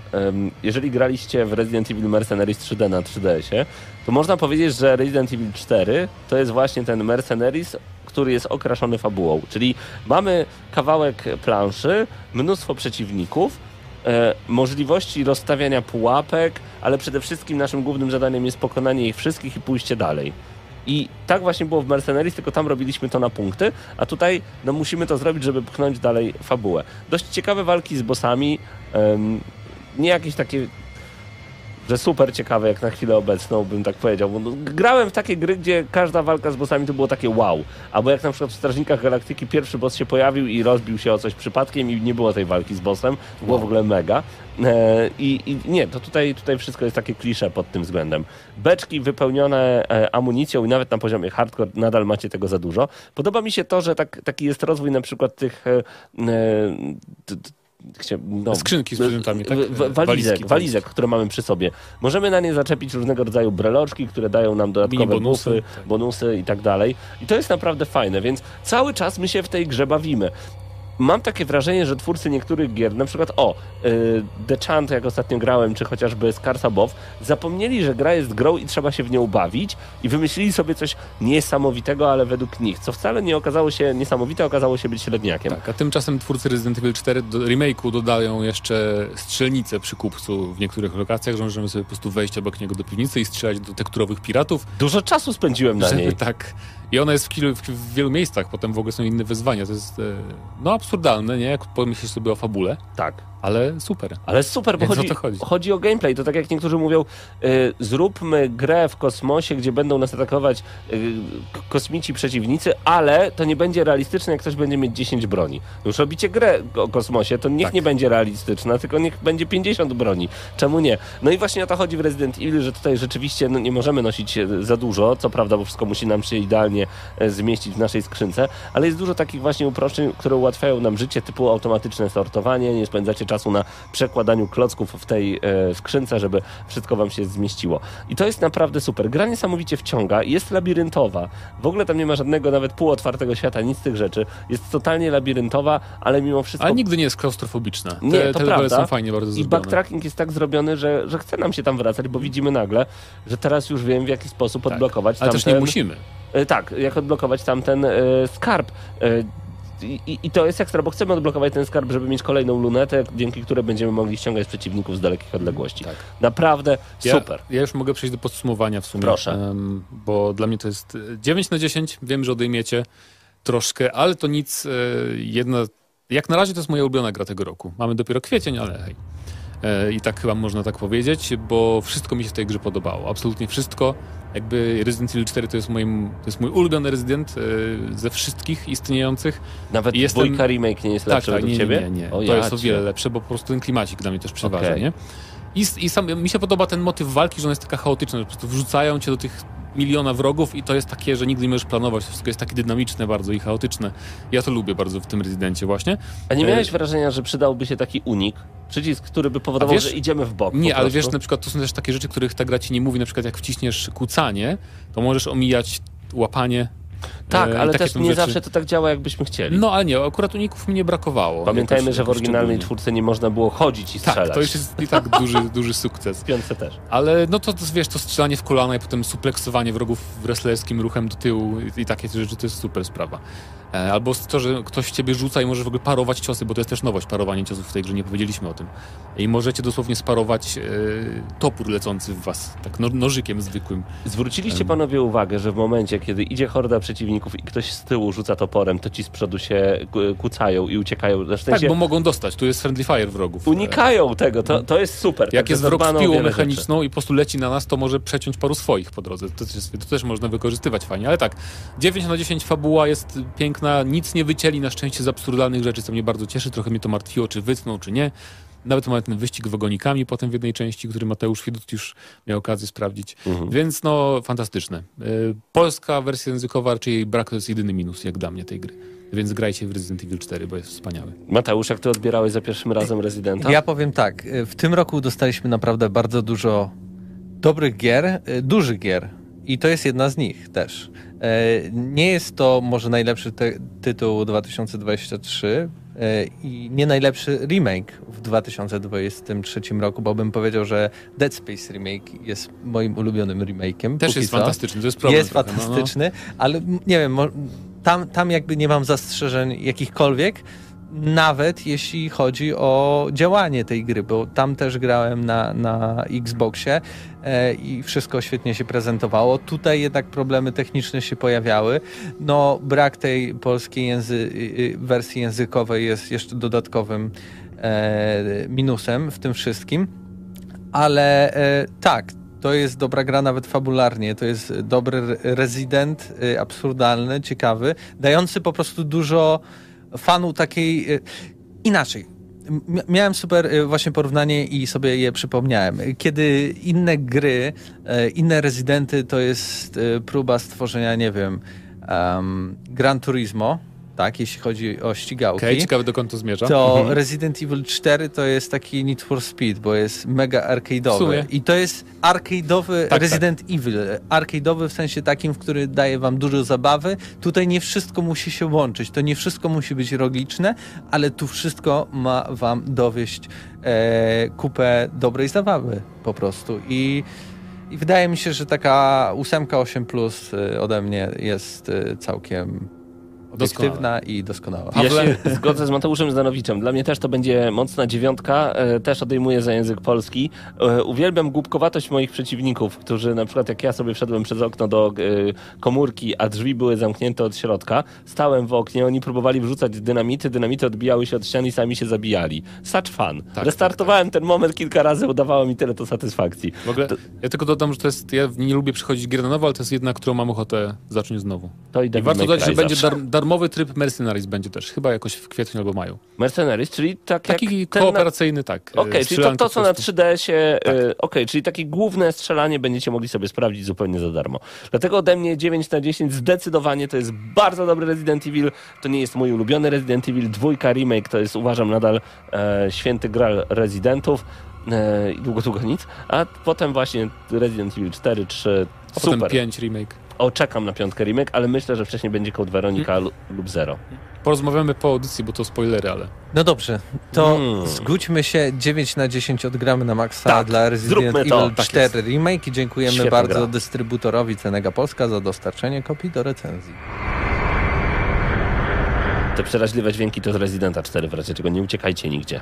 jeżeli graliście w Resident Evil Mercenaries 3D na 3DS-ie, to można powiedzieć, że Resident Evil 4 to jest właśnie ten Mercenaries, który jest okraszony fabułą. Czyli mamy kawałek planszy, mnóstwo przeciwników, e, możliwości rozstawiania pułapek, ale przede wszystkim naszym głównym zadaniem jest pokonanie ich wszystkich i pójście dalej. I tak właśnie było w Mercenaries, tylko tam robiliśmy to na punkty, a tutaj no, musimy to zrobić, żeby pchnąć dalej fabułę. Dość ciekawe walki z bossami, em, nie jakieś takie, że super ciekawe jak na chwilę obecną, bym tak powiedział. Bo no, grałem w takie gry, gdzie każda walka z bossami to było takie wow. Albo jak na przykład w Strażnikach Galaktyki pierwszy boss się pojawił i rozbił się o coś przypadkiem i nie było tej walki z bossem. To było w ogóle mega. E, I, I nie, to tutaj, tutaj wszystko jest takie klisze pod tym względem. Beczki wypełnione e, amunicją i nawet na poziomie hardcore nadal macie tego za dużo. Podoba mi się to, że tak, taki jest rozwój na przykład tych e, no, Skrzynki z przedmiotami, tak? w- w- Walizek, Walizki, walizek, które mamy przy sobie. Możemy na nie zaczepić różnego rodzaju breloczki, które dają nam dodatkowe Mini bonusy, bonusy, tak. bonusy i tak dalej. I to jest naprawdę fajne, więc cały czas my się w tej grze bawimy. Mam takie wrażenie, że twórcy niektórych gier, na przykład o, y, The Chant, jak ostatnio grałem, czy chociażby Scars Above, zapomnieli, że gra jest grą i trzeba się w nią bawić i wymyślili sobie coś niesamowitego, ale według nich, co wcale nie okazało się niesamowite, okazało się być średniakiem. Tak, a tymczasem twórcy Resident Evil 4 do remake'u dodają jeszcze strzelnicę przy kupcu w niektórych lokacjach, że możemy sobie po prostu wejść obok niego do piwnicy i strzelać do tekturowych piratów. Dużo czasu spędziłem na Żeby niej. tak. I ona jest w, kilu, w, w wielu miejscach, potem w ogóle są inne wyzwania. To jest e, no absurdalne, nie? Jak pomyślisz sobie o fabule. Tak. Ale super. Ale super, bo Więc o chodzi, to chodzi. chodzi o gameplay. To tak jak niektórzy mówią, y, zróbmy grę w kosmosie, gdzie będą nas atakować y, kosmici przeciwnicy, ale to nie będzie realistyczne, jak ktoś będzie mieć 10 broni. Już robicie grę o kosmosie, to niech Tak. nie będzie realistyczna, tylko niech będzie 50 broni. Czemu nie? No i właśnie o to chodzi w Resident Evil, że tutaj rzeczywiście no, nie możemy nosić e, za dużo, co prawda, bo wszystko musi nam się idealnie e, zmieścić w naszej skrzynce, ale jest dużo takich właśnie uproszczeń, które ułatwiają nam życie, typu automatyczne sortowanie, nie spędzacie czasu na przekładaniu klocków w tej e, skrzynce, żeby wszystko wam się zmieściło. I to jest naprawdę super. Gra niesamowicie wciąga, jest labiryntowa. W ogóle tam nie ma żadnego nawet półotwartego świata, nic z tych rzeczy. Jest totalnie labiryntowa, ale mimo wszystko Ale nigdy nie jest klaustrofobiczna. Te, Nie, to te prawda. są fajnie bardzo i zrobione. backtracking jest tak zrobiony, że, że chce nam się tam wracać, bo widzimy nagle, że teraz już wiem w jaki sposób Tak. odblokować Ale tamten... też nie musimy. E, Tak, jak odblokować tamten e, skarb. E, i, i- to jest ekstra, bo chcemy odblokować ten skarb, żeby mieć kolejną lunetę, dzięki której będziemy mogli ściągać przeciwników z dalekich odległości. Tak. Naprawdę Ja, super. Ja już mogę przejść do podsumowania w sumie. Proszę. bo dla mnie to jest e, 9 na 10. Wiem, że odejmiecie troszkę, ale to nic. e, Jedna, jak na razie to jest moja ulubiona gra tego roku. Mamy dopiero kwiecień, ale hej. E, I tak chyba można tak powiedzieć, bo wszystko mi się w tej grze podobało. Absolutnie wszystko. Jakby Resident Evil 4 to jest, moim, to jest mój ulubiony Resident e, ze wszystkich istniejących. Nawet I jestem- dwójka remake nie jest Tak, lepszy tak, według nie, ciebie? nie, nie. O, to jest o jacie. wiele lepsze, bo po prostu ten klimacik dla mnie też przeważa, Okej. nie? I, I sam, mi się podoba ten motyw walki, że ona jest taka chaotyczna, że po prostu wrzucają cię do tych miliona wrogów i to jest takie, że nigdy nie możesz planować, to wszystko jest takie dynamiczne bardzo i chaotyczne. Ja to lubię bardzo w tym Rezydencie właśnie. A nie E, miałeś wrażenia, że przydałby się taki unik? Przycisk, który by powodował, wiesz- że idziemy w bok Nie, ale wiesz, na przykład to są też takie rzeczy, których ta gra ci nie mówi, na przykład jak wciśniesz kucanie, to możesz omijać łapanie. Tak, e, ale też nie rzeczy. zawsze to tak działa, jakbyśmy chcieli. No ale nie, akurat uników mi nie brakowało. Pamiętajmy, jakoś- że w oryginalnej czwórce nie można było chodzić i strzelać. Tak, to już jest i tak duży, duży sukces. W piątce też. Ale no to, to wiesz, to strzelanie w kolana i potem supleksowanie wrogów wrestlerskim ruchem do tyłu i, i takie rzeczy to jest super sprawa. E, albo to, że ktoś w ciebie rzuca i może w ogóle parować ciosy, bo to jest też nowość, parowanie ciosów w tej grze, nie powiedzieliśmy o tym. I możecie dosłownie sparować e, topór lecący w was, tak no, nożykiem zwykłym. Zwróciliście panowie uwagę, że w momencie, kiedy idzie horda przeciwników i ktoś z tyłu rzuca toporem, to ci z przodu się kucają i uciekają. Tak, bo mogą dostać, tu jest friendly fire wrogów. E, unikają tego, to, to jest super. Jak Także jest wrog z piłą wiele rzeczy. mechaniczną i po prostu leci na nas, to może przeciąć paru swoich po drodze. To też, jest, to też można wykorzystywać fajnie. Ale tak, 9 na 10 fabuła jest piękna, nic nie wycięli na szczęście z absurdalnych rzeczy, co mnie bardzo cieszy. Trochę mnie to martwiło, czy wytną, czy nie. Nawet mamy ten wyścig wagonikami potem w jednej części, który Mateusz Widut już miał okazję sprawdzić. Mhm. Więc no, fantastyczne. Y, Polska wersja językowa, raczej jej brak to jest jedyny minus, jak dla mnie, tej gry. Więc grajcie w Resident Evil 4, bo jest wspaniały. Mateusz, jak ty odbierałeś za pierwszym razem Residenta? Ja powiem tak, y, w tym roku dostaliśmy naprawdę bardzo dużo dobrych gier, y, dużych gier i to jest jedna z nich też. E, Nie jest to może najlepszy tytuł 2023 e, i nie najlepszy remake w 2023 roku, bo bym powiedział, że Dead Space remake jest moim ulubionym remake'iem. Też jest co. fantastyczny, to jest problem. Jest trochę, no, no. fantastyczny, ale nie wiem, tam, tam jakby nie mam zastrzeżeń jakichkolwiek, nawet jeśli chodzi o działanie tej gry, bo tam też grałem na, na Xboxie i wszystko świetnie się prezentowało. Tutaj jednak problemy techniczne się pojawiały. No, brak tej polskiej języ- y, y, wersji językowej jest jeszcze dodatkowym e, minusem w tym wszystkim. Ale e, tak, to jest dobra gra nawet fabularnie. To jest dobry re- rezydent, y, absurdalny, ciekawy, dający po prostu dużo fanu takiej. Inaczej. Miałem super y, właśnie porównanie i sobie je przypomniałem. Kiedy inne gry, y, inne rezydenty to jest y, próba stworzenia, nie wiem, um, Gran Turismo, tak, jeśli chodzi o ścigałki Okej, ciekawe dokąd to zmierza. to Mhm. Resident Evil 4 to jest taki Need for Speed, bo jest mega arcade'owy. I to jest arcade'owy tak. Resident Evil. Arcade'owy w sensie takim, w który daje wam dużo zabawy. Tutaj nie wszystko musi się łączyć, to nie wszystko musi być logiczne, ale tu wszystko ma wam dowieść e, kupę dobrej zabawy po prostu. I i wydaje mi się, że taka 8, 8 plus y, ode mnie jest y, całkiem obiektywna i doskonała. Ja się zgodzę z Mateuszem Zdanowiczem. Dla mnie też to będzie mocna dziewiątka. E, też odejmuję za język polski. E, uwielbiam głupkowatość moich przeciwników, którzy na przykład jak ja sobie wszedłem przez okno do e, komórki, a drzwi były zamknięte od środka, stałem w oknie, oni próbowali wrzucać dynamity, dynamity odbijały się od ścian i sami się zabijali. Such fun. Tak, Restartowałem ten moment kilka razy, udawało mi tyle to satysfakcji. W ogóle, ja tylko dodam, że to jest, ja nie lubię przychodzić gier na nowo, ale to jest jedna, którą mam ochotę zacząć znowu. To i I warto dodać, że będzie zawsze. dar, darmowy tryb Mercenaries będzie też, chyba jakoś w kwietniu albo maju. Mercenaries, czyli tak Taki ten na- kooperacyjny, tak. e, Okej, czyli to, strzelanka to po co na prostu. 3DS-ie, Tak. e, okej, czyli takie główne strzelanie będziecie mogli sobie sprawdzić zupełnie za darmo. Dlatego ode mnie 9 na 10 zdecydowanie to jest bardzo dobry Resident Evil. To nie jest mój ulubiony Resident Evil. Dwójka remake to jest uważam nadal e, święty gral Residentów. E, i długo, długo nic. A potem właśnie Resident Evil 4, 3, A potem super. 5 remake. O, czekam na piątkę remake, ale myślę, że wcześniej będzie Code Veronica Hmm. lu- lub Zero. Porozmawiamy po audycji, bo to spoilery, ale... No dobrze, to Mm. zgódźmy się 9 na 10 odgramy na maksa Tak, dla Resident Evil to. Tak 4 Remake i dziękujemy Świetna bardzo gra. dystrybutorowi Cenega Polska za dostarczenie kopii do recenzji. Te przeraźliwe dźwięki to z Residenta 4, w razie czego nie uciekajcie nigdzie.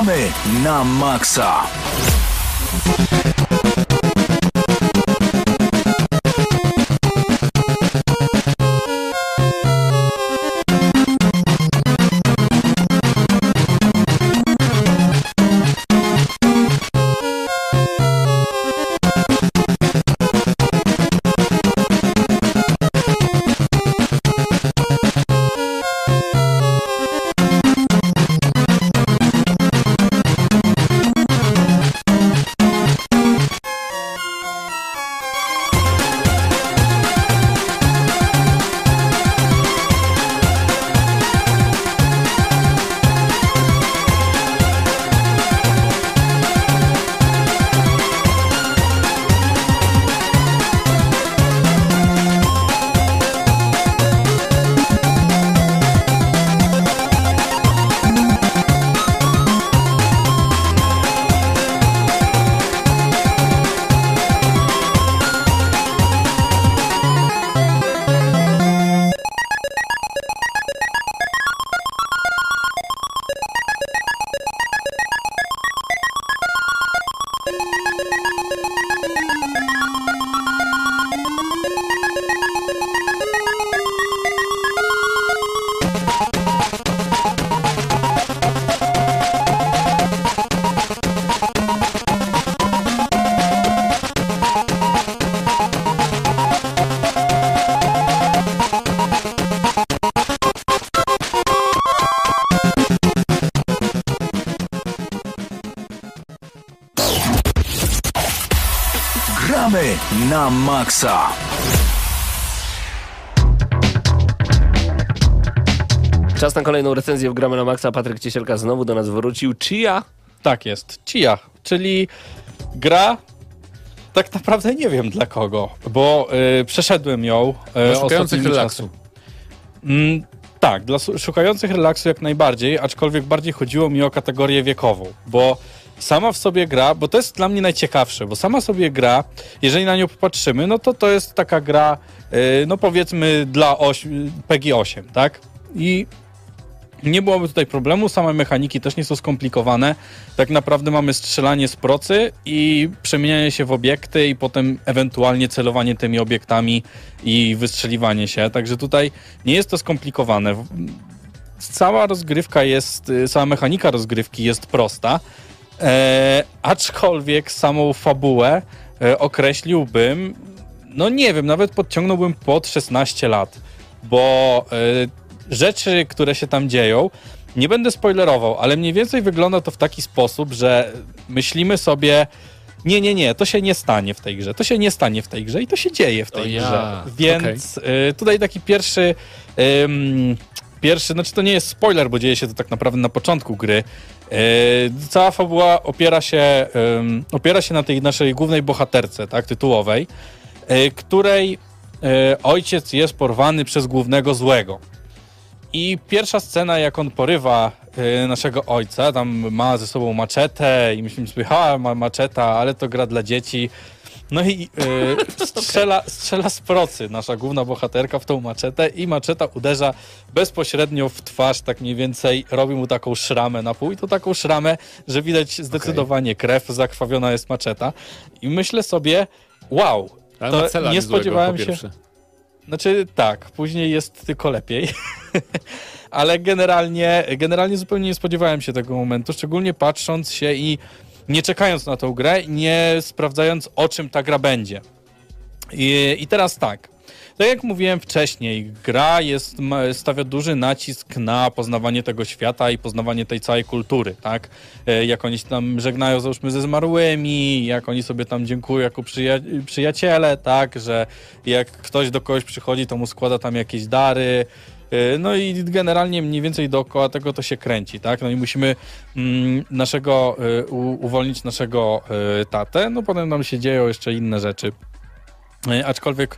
Gramy na maksa. Czas na kolejną recenzję w Gramy na Maxa. Patryk Ciesielka znowu do nas wrócił. Chia? Tak jest. Chia, czyli gra. Tak naprawdę nie wiem dla kogo, bo y, przeszedłem ją. Y, Dla szukających ostatnimi relaksu. Mm, tak, dla szukających relaksu jak najbardziej, aczkolwiek bardziej chodziło mi o kategorię wiekową, bo sama w sobie gra, bo to jest dla mnie najciekawsze, bo sama sobie gra, jeżeli na nią popatrzymy, no to to jest taka gra, y, no powiedzmy dla oś, PEGI 8, tak? I nie byłoby tutaj problemu, same mechaniki też nie są skomplikowane. Tak naprawdę mamy strzelanie z procy i przemienianie się w obiekty i potem ewentualnie celowanie tymi obiektami i wystrzeliwanie się. Także tutaj nie jest to skomplikowane. Cała rozgrywka jest, y, cała mechanika rozgrywki jest prosta, e, aczkolwiek samą fabułę e, określiłbym, no nie wiem, nawet podciągnąłbym pod 16 lat, bo e, rzeczy, które się tam dzieją, nie będę spoilerował, ale mniej więcej wygląda to w taki sposób, że myślimy sobie, nie, nie, nie, to się nie stanie w tej grze, to się nie stanie w tej grze i to się dzieje w tej O ja, grze. Więc y, tutaj taki pierwszy, ym, pierwszy, znaczy to nie jest spoiler, bo dzieje się to tak naprawdę na początku gry. Y, cała fabuła opiera się, opiera się na tej naszej głównej bohaterce, tak, tytułowej, y, której y, ojciec jest porwany przez głównego złego. I pierwsza scena, jak on porywa y, naszego ojca, tam ma ze sobą maczetę i myślimy sobie, ha, ma maczeta, ale to gra dla dzieci. No i y, strzela, strzela z procy. Nasza główna bohaterka w tą maczetę i maczeta uderza bezpośrednio w twarz, tak mniej więcej. Robi mu taką szramę na pół i to taką szramę, że widać zdecydowanie krew, zakrwawiona jest maczeta. I myślę sobie, wow, Ale to nie spodziewałem po się- pierwsze. Znaczy tak, później jest tylko lepiej. Ale generalnie, generalnie zupełnie nie spodziewałem się tego momentu, szczególnie patrząc się i nie czekając na tą grę, nie sprawdzając o czym ta gra będzie. I, i teraz tak. Tak jak mówiłem wcześniej, gra jest, stawia duży nacisk na poznawanie tego świata i poznawanie tej całej kultury, tak? E, Jak oni się tam żegnają, załóżmy, ze zmarłymi, jak oni sobie tam dziękują jako przyja- przyjaciele, tak? Że jak ktoś do kogoś przychodzi, to mu składa tam jakieś dary. E, No i generalnie mniej więcej dookoła tego to się kręci, tak? No i musimy mm, naszego, e, uwolnić naszego e, tatę, no potem nam się dzieją jeszcze inne rzeczy. E, Aczkolwiek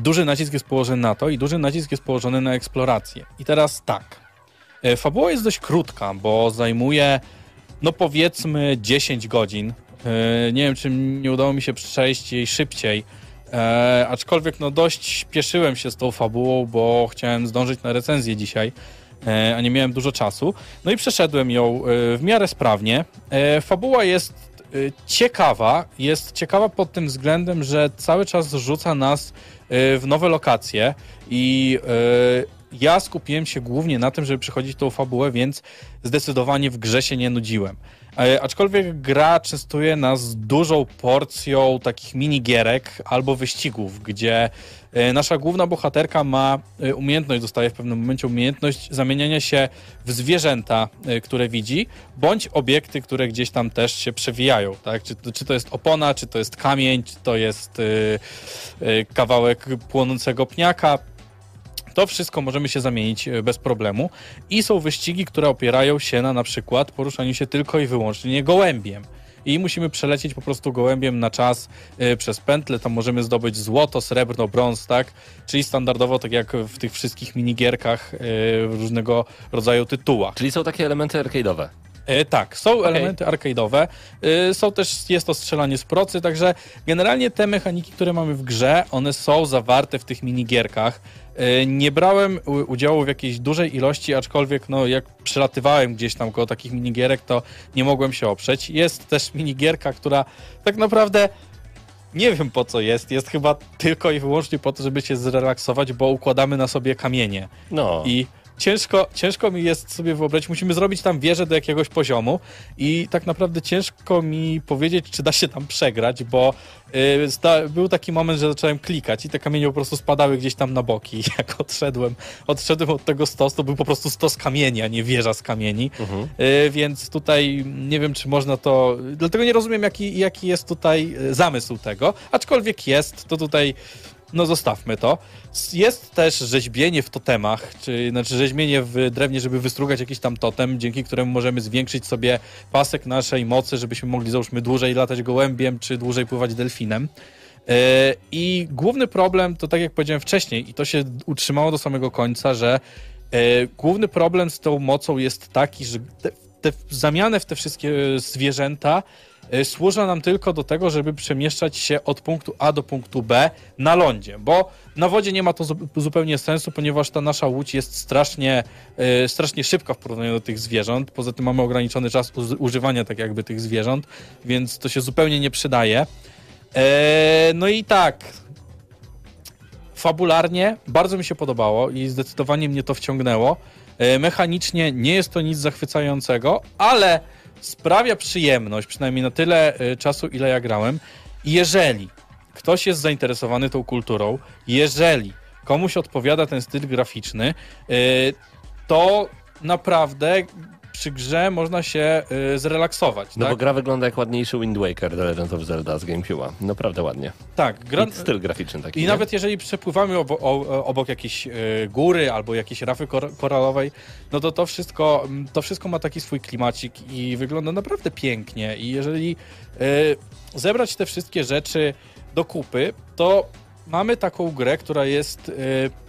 duży nacisk jest położony na to i duży nacisk jest położony na eksplorację. I teraz tak. E, Fabuła jest dość krótka, bo zajmuje no powiedzmy 10 godzin. E, Nie wiem, czy nie udało mi się przejść jej szybciej. E, aczkolwiek no dość śpieszyłem się z tą fabułą, bo chciałem zdążyć na recenzję dzisiaj, e, a nie miałem dużo czasu. No i przeszedłem ją e, w miarę sprawnie. E, fabuła jest ciekawa, jest ciekawa pod tym względem, że cały czas rzuca nas e, w nowe lokacje i e, ja skupiłem się głównie na tym, żeby przychodzić tą fabułę, więc zdecydowanie w grze się nie nudziłem. E, aczkolwiek gra częstuje nas dużą porcją takich minigierek albo wyścigów, gdzie e, nasza główna bohaterka ma e, umiejętność, dostaje w pewnym momencie umiejętność zamieniania się w zwierzęta, które widzi, bądź obiekty, które gdzieś tam też się przewijają. Tak? Czy, czy to jest opona, czy to jest kamień, czy to jest kawałek płonącego pniaka. To wszystko możemy się zamienić e, bez problemu. I są wyścigi, które opierają się na na przykład poruszaniu się tylko i wyłącznie gołębiem. I musimy przelecieć po prostu gołębiem na czas e, przez pętlę. Tam możemy zdobyć złoto, srebrno, brąz, tak? Czyli standardowo, tak jak w tych wszystkich minigierkach w różnego rodzaju tytułach. Czyli są takie elementy arcade'owe. E, tak, są elementy arcade'owe, e, są też, jest to strzelanie z procy, także generalnie te mechaniki, które mamy w grze, one są zawarte w tych minigierkach. E, nie brałem udziału w jakiejś dużej ilości, aczkolwiek no, jak przelatywałem gdzieś tam koło takich minigierek, to nie mogłem się oprzeć. Jest też minigierka, która tak naprawdę nie wiem po co jest, jest chyba tylko i wyłącznie po to, żeby się zrelaksować, bo układamy na sobie kamienie. No. I ciężko, ciężko mi jest sobie wyobrazić, musimy zrobić tam wieżę do jakiegoś poziomu i tak naprawdę ciężko mi powiedzieć, czy da się tam przegrać, bo y, sta, był taki moment, że zacząłem klikać i te kamienie po prostu spadały gdzieś tam na boki. Jak odszedłem, odszedłem od tego stosu, to był po prostu stos kamieni, a nie wieża z kamieni. Y, więc tutaj nie wiem, czy można to... Dlatego nie rozumiem, jaki, jaki jest tutaj y, zamysł tego, aczkolwiek jest, to tutaj no zostawmy to. Jest też rzeźbienie w totemach, czy znaczy rzeźbienie w drewnie, żeby wystrugać jakiś tam totem, dzięki któremu możemy zwiększyć sobie pasek naszej mocy, żebyśmy mogli załóżmy dłużej latać gołębiem, czy dłużej pływać delfinem. E, I główny problem to tak jak powiedziałem wcześniej, i to się utrzymało do samego końca, że e, główny problem z tą mocą jest taki, że te, te zamianę w te wszystkie zwierzęta e, służą nam tylko do tego, żeby przemieszczać się od punktu A do punktu B na lądzie, bo na wodzie nie ma to zu- zupełnie sensu, ponieważ ta nasza łódź jest strasznie, e, strasznie szybka w porównaniu do tych zwierząt. Poza tym mamy ograniczony czas używania tak jakby tych zwierząt, więc to się zupełnie nie przydaje. E, no i tak, fabularnie bardzo mi się podobało i zdecydowanie mnie to wciągnęło. E, Mechanicznie nie jest to nic zachwycającego, ale sprawia przyjemność, przynajmniej na tyle e, czasu, ile ja grałem. Jeżeli ktoś jest zainteresowany tą kulturą, jeżeli komuś odpowiada ten styl graficzny, e, to naprawdę przy grze można się e, zrelaksować. No tak? bo gra wygląda jak ładniejszy Wind Waker The Legend of Zelda z GameCube'a. Naprawdę ładnie. tak, gra, I styl graficzny taki. I nie? nawet jeżeli przepływamy obo, o, obok jakiejś e, góry albo jakiejś rafy kor koralowej, no to to wszystko, to wszystko ma taki swój klimacik i wygląda naprawdę pięknie. I jeżeli e, zebrać te wszystkie rzeczy do kupy, to mamy taką grę, która jest e,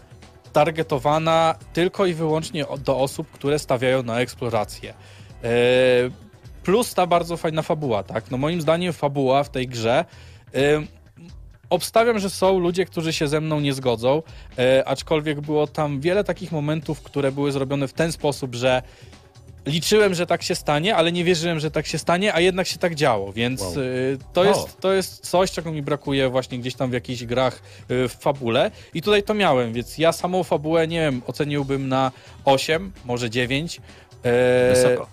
targetowana tylko i wyłącznie do osób, które stawiają na eksplorację. E, Plus ta bardzo fajna fabuła, tak? No moim zdaniem fabuła w tej grze e, Obstawiam, że są ludzie, którzy się ze mną nie zgodzą, e, aczkolwiek było tam wiele takich momentów, które były zrobione w ten sposób, że liczyłem, że tak się stanie, ale nie wierzyłem, że tak się stanie, a jednak się tak działo, więc Wow. e, to, O. jest, to jest coś, czego mi brakuje właśnie gdzieś tam w jakichś grach e, w fabule i tutaj to miałem, więc ja samą fabułę, nie wiem, oceniłbym na 8, może 9. E, Wysoko.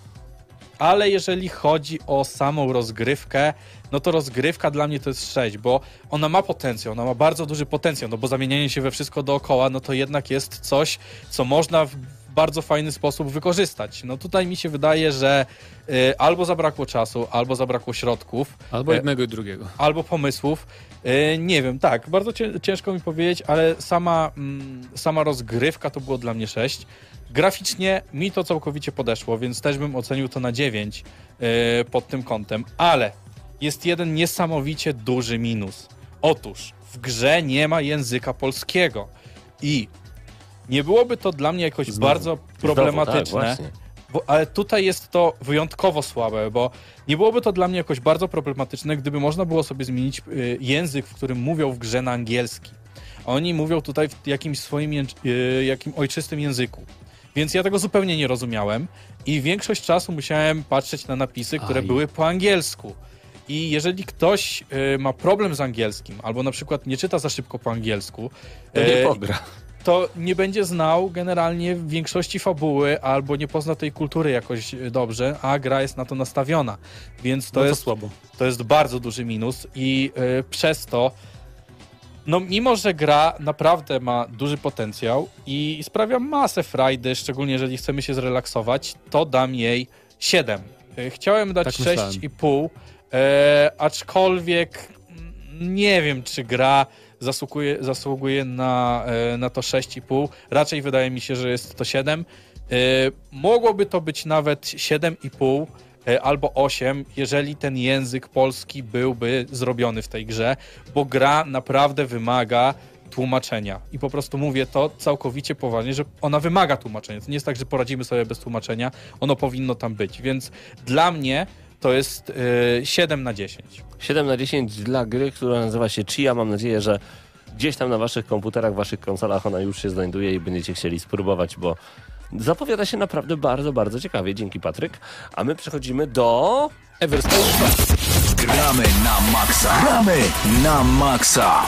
ale jeżeli chodzi o samą rozgrywkę, no to rozgrywka dla mnie to jest 6, bo ona ma potencjał, ona ma bardzo duży potencjał, no bo zamienianie się we wszystko dookoła, no to jednak jest coś, co można w bardzo fajny sposób wykorzystać. No tutaj mi się wydaje, że y, albo zabrakło czasu, albo zabrakło środków, Albo E, jednego i drugiego. albo pomysłów. Y, nie wiem, tak, bardzo cię, ciężko mi powiedzieć, ale sama, mm, sama rozgrywka to było dla mnie 6. Graficznie mi to całkowicie podeszło, więc też bym ocenił to na 9 y, pod tym kątem, ale jest jeden niesamowicie duży minus. Otóż w grze nie ma języka polskiego i nie byłoby to dla mnie jakoś Znowu. bardzo problematyczne. Znowu, tak. Bo, ale tutaj jest to wyjątkowo słabe, bo nie byłoby to dla mnie jakoś bardzo problematyczne, gdyby można było sobie zmienić y, język, w którym mówią w grze na angielski. Oni mówią tutaj w jakimś swoim y, jakim ojczystym języku. Więc ja tego zupełnie nie rozumiałem i większość czasu musiałem patrzeć na napisy, które Aj. były po angielsku. I jeżeli ktoś y, ma problem z angielskim, albo na przykład nie czyta za szybko po angielsku, To nie pogra. To nie będzie znał generalnie większości fabuły albo nie pozna tej kultury jakoś dobrze, a gra jest na to nastawiona. Więc to, no to jest, słabo. to jest bardzo duży minus i e, przez to no mimo, że gra naprawdę ma duży potencjał i sprawia masę frajdy, szczególnie jeżeli chcemy się zrelaksować, to dam jej 7. E, Chciałem dać Tak myślałem. 6,5, e, aczkolwiek mm, nie wiem, czy gra zasługuje, zasługuje na, e, na to 6,5. Raczej wydaje mi się, że jest to 7. E, Mogłoby to być nawet 7,5 e, albo 8, jeżeli ten język polski byłby zrobiony w tej grze, bo gra naprawdę wymaga tłumaczenia. I po prostu mówię to całkowicie poważnie, że ona wymaga tłumaczenia. To nie jest tak, że poradzimy sobie bez tłumaczenia. Ono powinno tam być. Więc dla mnie to jest e, 7 na 10. 7 na 10 dla gry, która nazywa się Chia. Mam nadzieję, że gdzieś tam na waszych komputerach, waszych konsolach ona już się znajduje i będziecie chcieli spróbować, bo zapowiada się naprawdę bardzo, bardzo ciekawie. Dzięki Patryk. A my przechodzimy do... Everspace 2. Gramy na maksa. Gramy na maksa.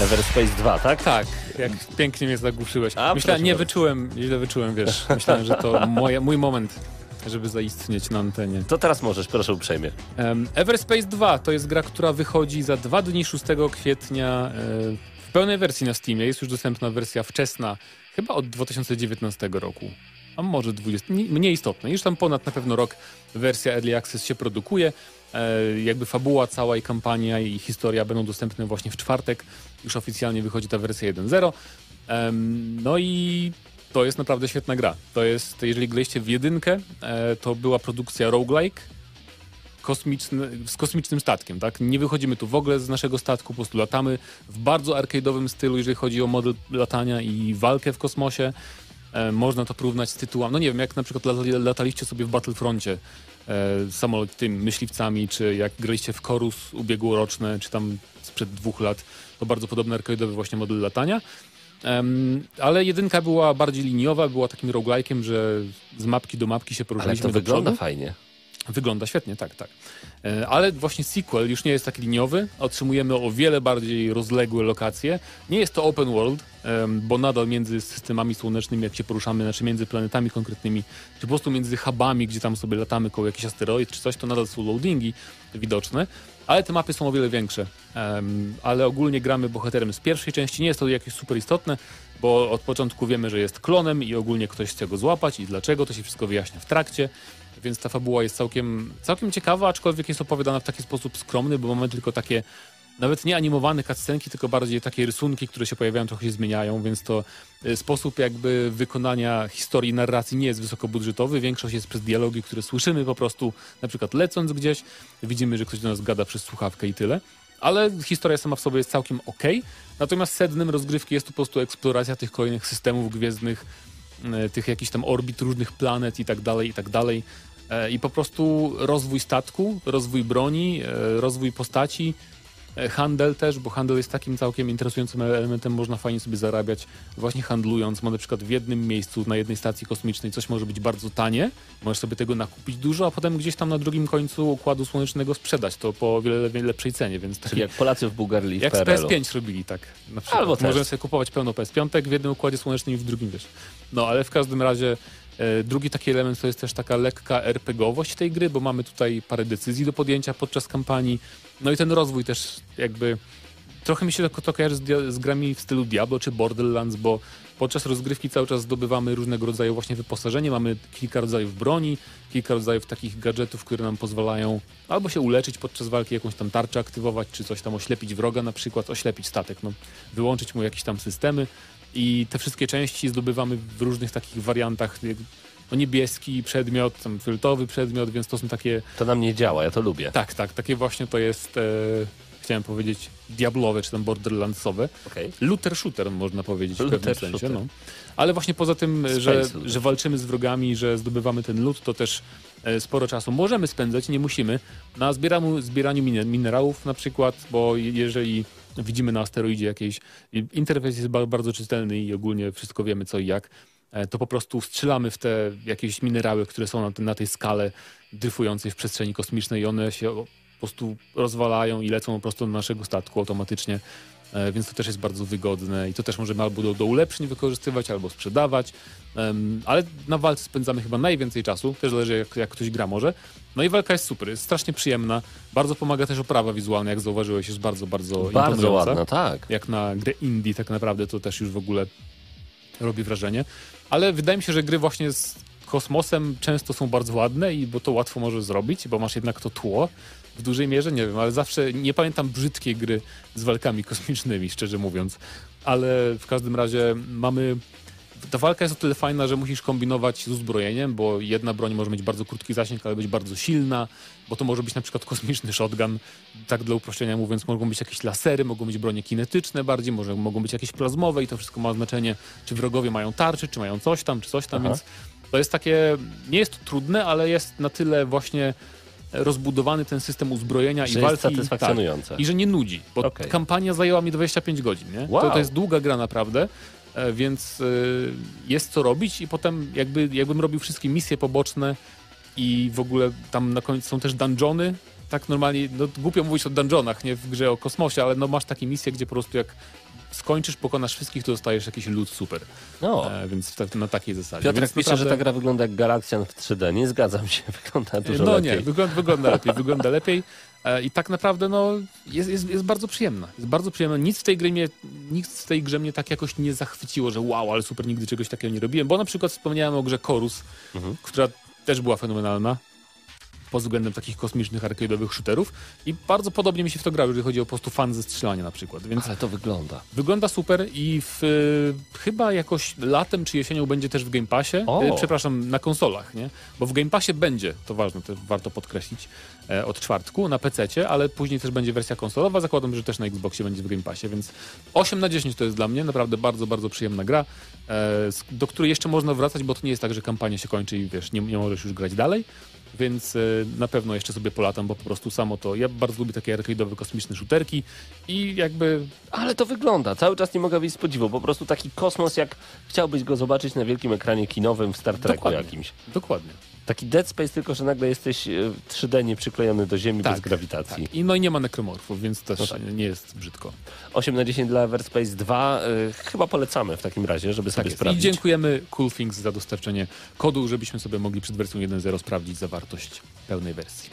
Everspace 2, tak? Tak, jak pięknie mnie zagłuszyłeś. A, Myślałem, nie bardzo. wyczułem, źle wyczułem, wiesz. Myślałem, że to moja, mój moment, żeby zaistnieć na antenie. To teraz możesz, proszę uprzejmie. Um, Everspace 2 to jest gra, która wychodzi za dwa dni 6 kwietnia e, w pełnej wersji na Steamie. Jest już dostępna wersja wczesna, chyba od 2019 roku. A może 20, nie- mniej istotne. Już tam ponad na pewno rok wersja Early Access się produkuje. E, jakby fabuła cała i kampania i historia będą dostępne właśnie w czwartek. Już oficjalnie wychodzi ta wersja 1.0. Em, no i to jest naprawdę świetna gra. To jest, jeżeli graliście w jedynkę, e, to była produkcja roguelike, kosmiczny, z kosmicznym statkiem, tak? Nie wychodzimy tu w ogóle z naszego statku, po prostu latamy w bardzo arcade'owym stylu, jeżeli chodzi o model latania i walkę w kosmosie. E, można to porównać z tytułami, no nie wiem, jak na przykład latali, lataliście sobie w Battlefroncie e, samolot tym myśliwcami, czy jak graliście w Chorus ubiegłoroczne, czy tam sprzed dwóch lat, to bardzo podobny arcade'owy właśnie model latania. Ale jedynka była bardziej liniowa, była takim roguelike'iem, że z mapki do mapki się Ale poruszaliśmy to do wygląda fajnie. Wygląda świetnie, tak, tak. E, Ale właśnie sequel już nie jest tak liniowy. Otrzymujemy o wiele bardziej rozległe lokacje. Nie jest to open world, bo nadal między systemami słonecznymi, jak się poruszamy, znaczy między planetami konkretnymi, czy po prostu między hubami, gdzie tam sobie latamy koło jakiś asteroid czy coś, to nadal są loadingi widoczne. Ale te mapy są o wiele większe. Em, ale ogólnie gramy bohaterem z pierwszej części. Nie jest to jakieś super istotne, bo od początku wiemy, że jest klonem i ogólnie ktoś chce go złapać i dlaczego, to się wszystko wyjaśnia w trakcie. Więc ta fabuła jest całkiem, całkiem ciekawa, aczkolwiek jest opowiadana w taki sposób skromny, bo mamy tylko takie nawet nie animowane cutscenki, tylko bardziej takie rysunki, które się pojawiają, trochę się zmieniają, więc to e, sposób jakby wykonania historii, narracji nie jest wysokobudżetowy. Większość jest przez dialogi, które słyszymy po prostu, na przykład lecąc gdzieś, widzimy, że ktoś do nas gada przez słuchawkę i tyle. ale historia sama w sobie jest całkiem ok. Natomiast sednem rozgrywki jest tu po prostu eksploracja tych kolejnych systemów gwiezdnych, e, tych jakichś tam orbit różnych planet i tak dalej, i tak dalej. E, I po prostu rozwój statku, rozwój broni, e, rozwój postaci, handel też, bo handel jest takim całkiem interesującym elementem, można fajnie sobie zarabiać właśnie handlując. Ma na przykład w jednym miejscu, na jednej stacji kosmicznej coś może być bardzo tanie, możesz sobie tego nakupić dużo, a potem gdzieś tam na drugim końcu Układu Słonecznego sprzedać to po wiele, lepszej cenie, więc Tak jak Polacy w Bułgarii w jak z PRL-u. PS5 robili, tak. Na przykład. Albo też. Możemy sobie kupować pełno PS5 w jednym układzie słonecznym i w drugim, wiesz. No, ale w każdym razie e, drugi taki element to jest też taka lekka RPGowość tej gry, bo mamy tutaj parę decyzji do podjęcia podczas kampanii. No i ten rozwój też jakby... Trochę mi się to, to kojarzy z, z grami w stylu Diablo czy Borderlands, bo podczas rozgrywki cały czas zdobywamy różnego rodzaju właśnie wyposażenie. Mamy kilka rodzajów broni, kilka rodzajów takich gadżetów, które nam pozwalają albo się uleczyć podczas walki, jakąś tam tarczę aktywować, czy coś tam oślepić wroga na przykład, oślepić statek, no, wyłączyć mu jakieś tam systemy i te wszystkie części zdobywamy w różnych takich wariantach. No niebieski przedmiot, tam fioletowy przedmiot, więc to są takie To nam nie działa, ja to lubię. tak, tak, takie właśnie to jest, e, chciałem powiedzieć, diablowe czy tam borderlandsowe. Okej. Looter shooter można powiedzieć w Looter pewnym sensie. shooter. No. Ale właśnie poza tym, Space że, looter. że walczymy z wrogami, że zdobywamy ten loot, to też e, sporo czasu możemy spędzać, nie musimy, na zbieraniu, zbieraniu mine- minerałów na przykład, bo je- jeżeli widzimy na asteroidzie jakieś, interfejs jest ba- bardzo czytelny i ogólnie wszystko wiemy co i jak, to po prostu strzelamy w te jakieś minerały, które są na, na tej skale dryfującej w przestrzeni kosmicznej i one się po prostu rozwalają i lecą po prostu do naszego statku automatycznie. E, Więc to też jest bardzo wygodne i to też możemy albo do, do ulepszeń wykorzystywać, albo sprzedawać. Ale na walce spędzamy chyba najwięcej czasu, też zależy jak, jak ktoś gra może. No i walka jest super, jest strasznie przyjemna. Bardzo pomaga też oprawa wizualna, jak zauważyłeś, jest bardzo, bardzo Bardzo ładna, tak. Jak na grę indie tak naprawdę to też już w ogóle robi wrażenie. Ale wydaje mi się, że gry właśnie z kosmosem często są bardzo ładne i bo to łatwo możesz zrobić, bo masz jednak to tło. W dużej mierze nie wiem, ale zawsze nie pamiętam brzydkiej gry z walkami kosmicznymi, szczerze mówiąc. Ale w każdym razie mamy. Ta walka jest o tyle fajna, że musisz kombinować z uzbrojeniem, bo jedna broń może mieć bardzo krótki zasięg, ale być bardzo silna, bo to może być na przykład kosmiczny shotgun, tak dla uproszczenia mówiąc, mogą być jakieś lasery, mogą być bronie kinetyczne bardziej, może mogą być jakieś plazmowe i to wszystko ma znaczenie, czy wrogowie mają tarczy, czy mają coś tam, czy coś tam, Aha. więc to jest takie, nie jest to trudne, ale jest na tyle właśnie rozbudowany ten system uzbrojenia Że i jest walki. satysfakcjonujące. Tak, I że nie nudzi, bo Okej. kampania zajęła mi 25 godzin, nie? Wow. To, to jest długa gra naprawdę, więc e, jest co robić i potem jakby, jakbym robił wszystkie misje poboczne i w ogóle tam na końcu są też dungeony, tak normalnie, no głupio mówić o dungeonach, nie w grze o kosmosie, ale no masz takie misje, gdzie po prostu jak skończysz, pokonasz wszystkich, to dostajesz jakiś loot super. No. E, więc na takiej zasadzie. Piotrek więc pisze, że ta gra wygląda jak Galaxian w 3D. Nie zgadzam się, wygląda dużo no lepiej. nie, wygląda, wygląda lepiej, wygląda lepiej. E, I tak naprawdę no, jest, jest, jest bardzo przyjemna. Jest bardzo przyjemna. Nic w tej grze mnie, nic w tej grze mnie tak jakoś nie zachwyciło, że wow, ale super, nigdy czegoś takiego nie robiłem. Bo na przykład wspomniałem o grze Chorus, Mhm. która też była fenomenalna pod względem takich kosmicznych arcade'owych shooterów i bardzo podobnie mi się w to grało, jeżeli chodzi o po prostu fan ze strzelania na przykład. Więc Ale to wygląda. Wygląda super i w, y, chyba jakoś latem czy jesienią będzie też w Game Passie. O. Y, przepraszam, na konsolach, nie? Bo w Game Passie będzie, to ważne, to warto podkreślić, od czwartku na PC, ale później też będzie wersja konsolowa. Zakładam, że też na Xboxie będzie w Game Passie, więc 8 na 10 to jest dla mnie naprawdę bardzo, bardzo przyjemna gra, e, do której jeszcze można wracać, bo to nie jest tak, że kampania się kończy i wiesz, nie, nie możesz już grać dalej. Więc e, na pewno jeszcze sobie polatam, bo po prostu samo to. Ja bardzo lubię takie arcade'owe kosmiczne shooterki i jakby Ale to wygląda. Cały czas nie mogę wyjść z podziwu. Po prostu taki kosmos, jak chciałbyś go zobaczyć na wielkim ekranie kinowym w Star Treku Dokładnie. jakimś. dokładnie. Taki Dead Space, tylko że nagle jesteś e, 3D nie przyklejony do ziemi Tak, bez grawitacji. Tak. I no i nie ma nekromorfów, więc też No tak. nie jest brzydko. 8 na 10 dla Everspace 2. e, chyba polecamy w takim razie, żeby Tak sobie jest. I sprawdzić. dziękujemy Cool Things za dostarczenie kodu, żebyśmy sobie mogli przed wersją 1.0 sprawdzić zawartość pełnej wersji.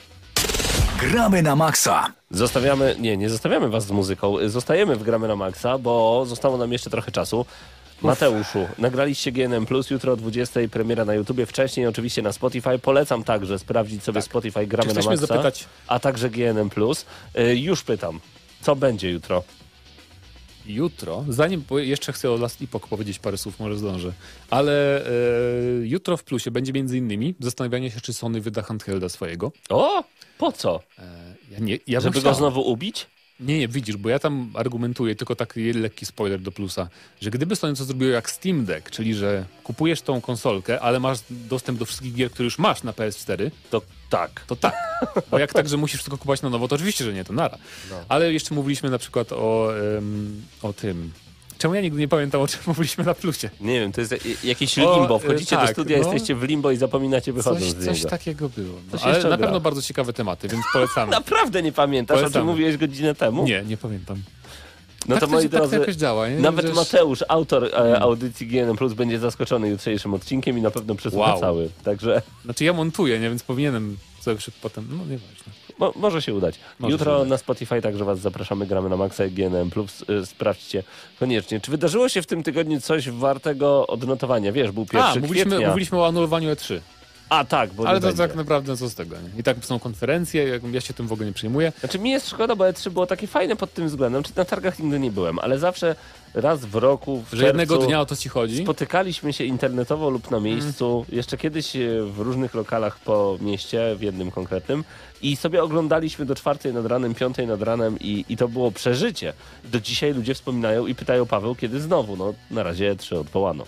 Gramy na maksa. Zostawiamy, nie, nie zostawiamy was z muzyką. Zostajemy w Gramy na Maxa, bo zostało nam jeszcze trochę czasu. Mateuszu, nagraliście GNM+, jutro o 20 premiera na YouTubie, wcześniej oczywiście na Spotify. Polecam także sprawdzić sobie Spotify Gramy Czy na Maxa, zapytać, a także GNM+. Y, już pytam, co będzie jutro? jutro, zanim, jeszcze chcę o Last Epoch powiedzieć parę słów, może zdążę, ale e, jutro w plusie będzie między innymi zastanawianie się, czy Sony wyda handhelda swojego. O, po co? E, ja nie, ja Żeby go znowu ubić? Nie, nie, widzisz, bo ja tam argumentuję, tylko taki lekki spoiler do plusa, że gdyby Sony to zrobiło jak Steam Deck, czyli że kupujesz tą konsolkę, ale masz dostęp do wszystkich gier, które już masz na PS4, To tak. to tak. Bo jak tak, że musisz wszystko kupować na nowo, to oczywiście, że nie, to nara. No. Ale jeszcze mówiliśmy na przykład o, em, o tym... Czemu ja nigdy nie pamiętam, o czym mówiliśmy na plusie? Nie wiem, to jest jakieś O, limbo. y, Wchodzicie do tak, studia, no. jesteście w limbo i zapominacie wychodząc Coś, z coś takiego było. No. Coś Ale na pewno bardzo ciekawe tematy, więc polecamy. Naprawdę nie pamiętasz, o czym Polecamy. mówiłeś godzinę temu? Nie, nie pamiętam. No tak to moi się, tak to drodzy, jakoś działa. Nie? nawet Wiesz- Mateusz, autor e, audycji GNM Plus będzie zaskoczony jutrzejszym odcinkiem i na pewno przesłucha Wow. cały. Także Znaczy ja montuję, nie? więc powinienem sobie potem... No nieważne. Mo, może się udać. Może Jutro się udać. na Spotify także was zapraszamy, gramy na Maxa i GNM Plus. E, sprawdźcie koniecznie. Czy wydarzyło się w tym tygodniu coś wartego odnotowania? Wiesz, był pierwszy A, mówiliśmy, kwietnia. mówiliśmy o anulowaniu E3. A tak, bo Ale to będzie. tak naprawdę co z tego, nie? I tak są konferencje, jak- ja się tym w ogóle nie przejmuję. Znaczy mi jest szkoda, bo E3 było takie fajne pod tym względem. Czy na targach nigdy nie byłem, ale zawsze raz w roku, w Że jednego czerwcu dnia o to ci chodzi. Spotykaliśmy się internetowo lub na miejscu, jeszcze kiedyś e, w różnych lokalach po mieście, w jednym konkretnym i sobie oglądaliśmy do czwartej nad ranem, piątej nad ranem i, i to było przeżycie. Do dzisiaj ludzie wspominają i pytają Paweł, kiedy znowu. No na razie E3 odwołano.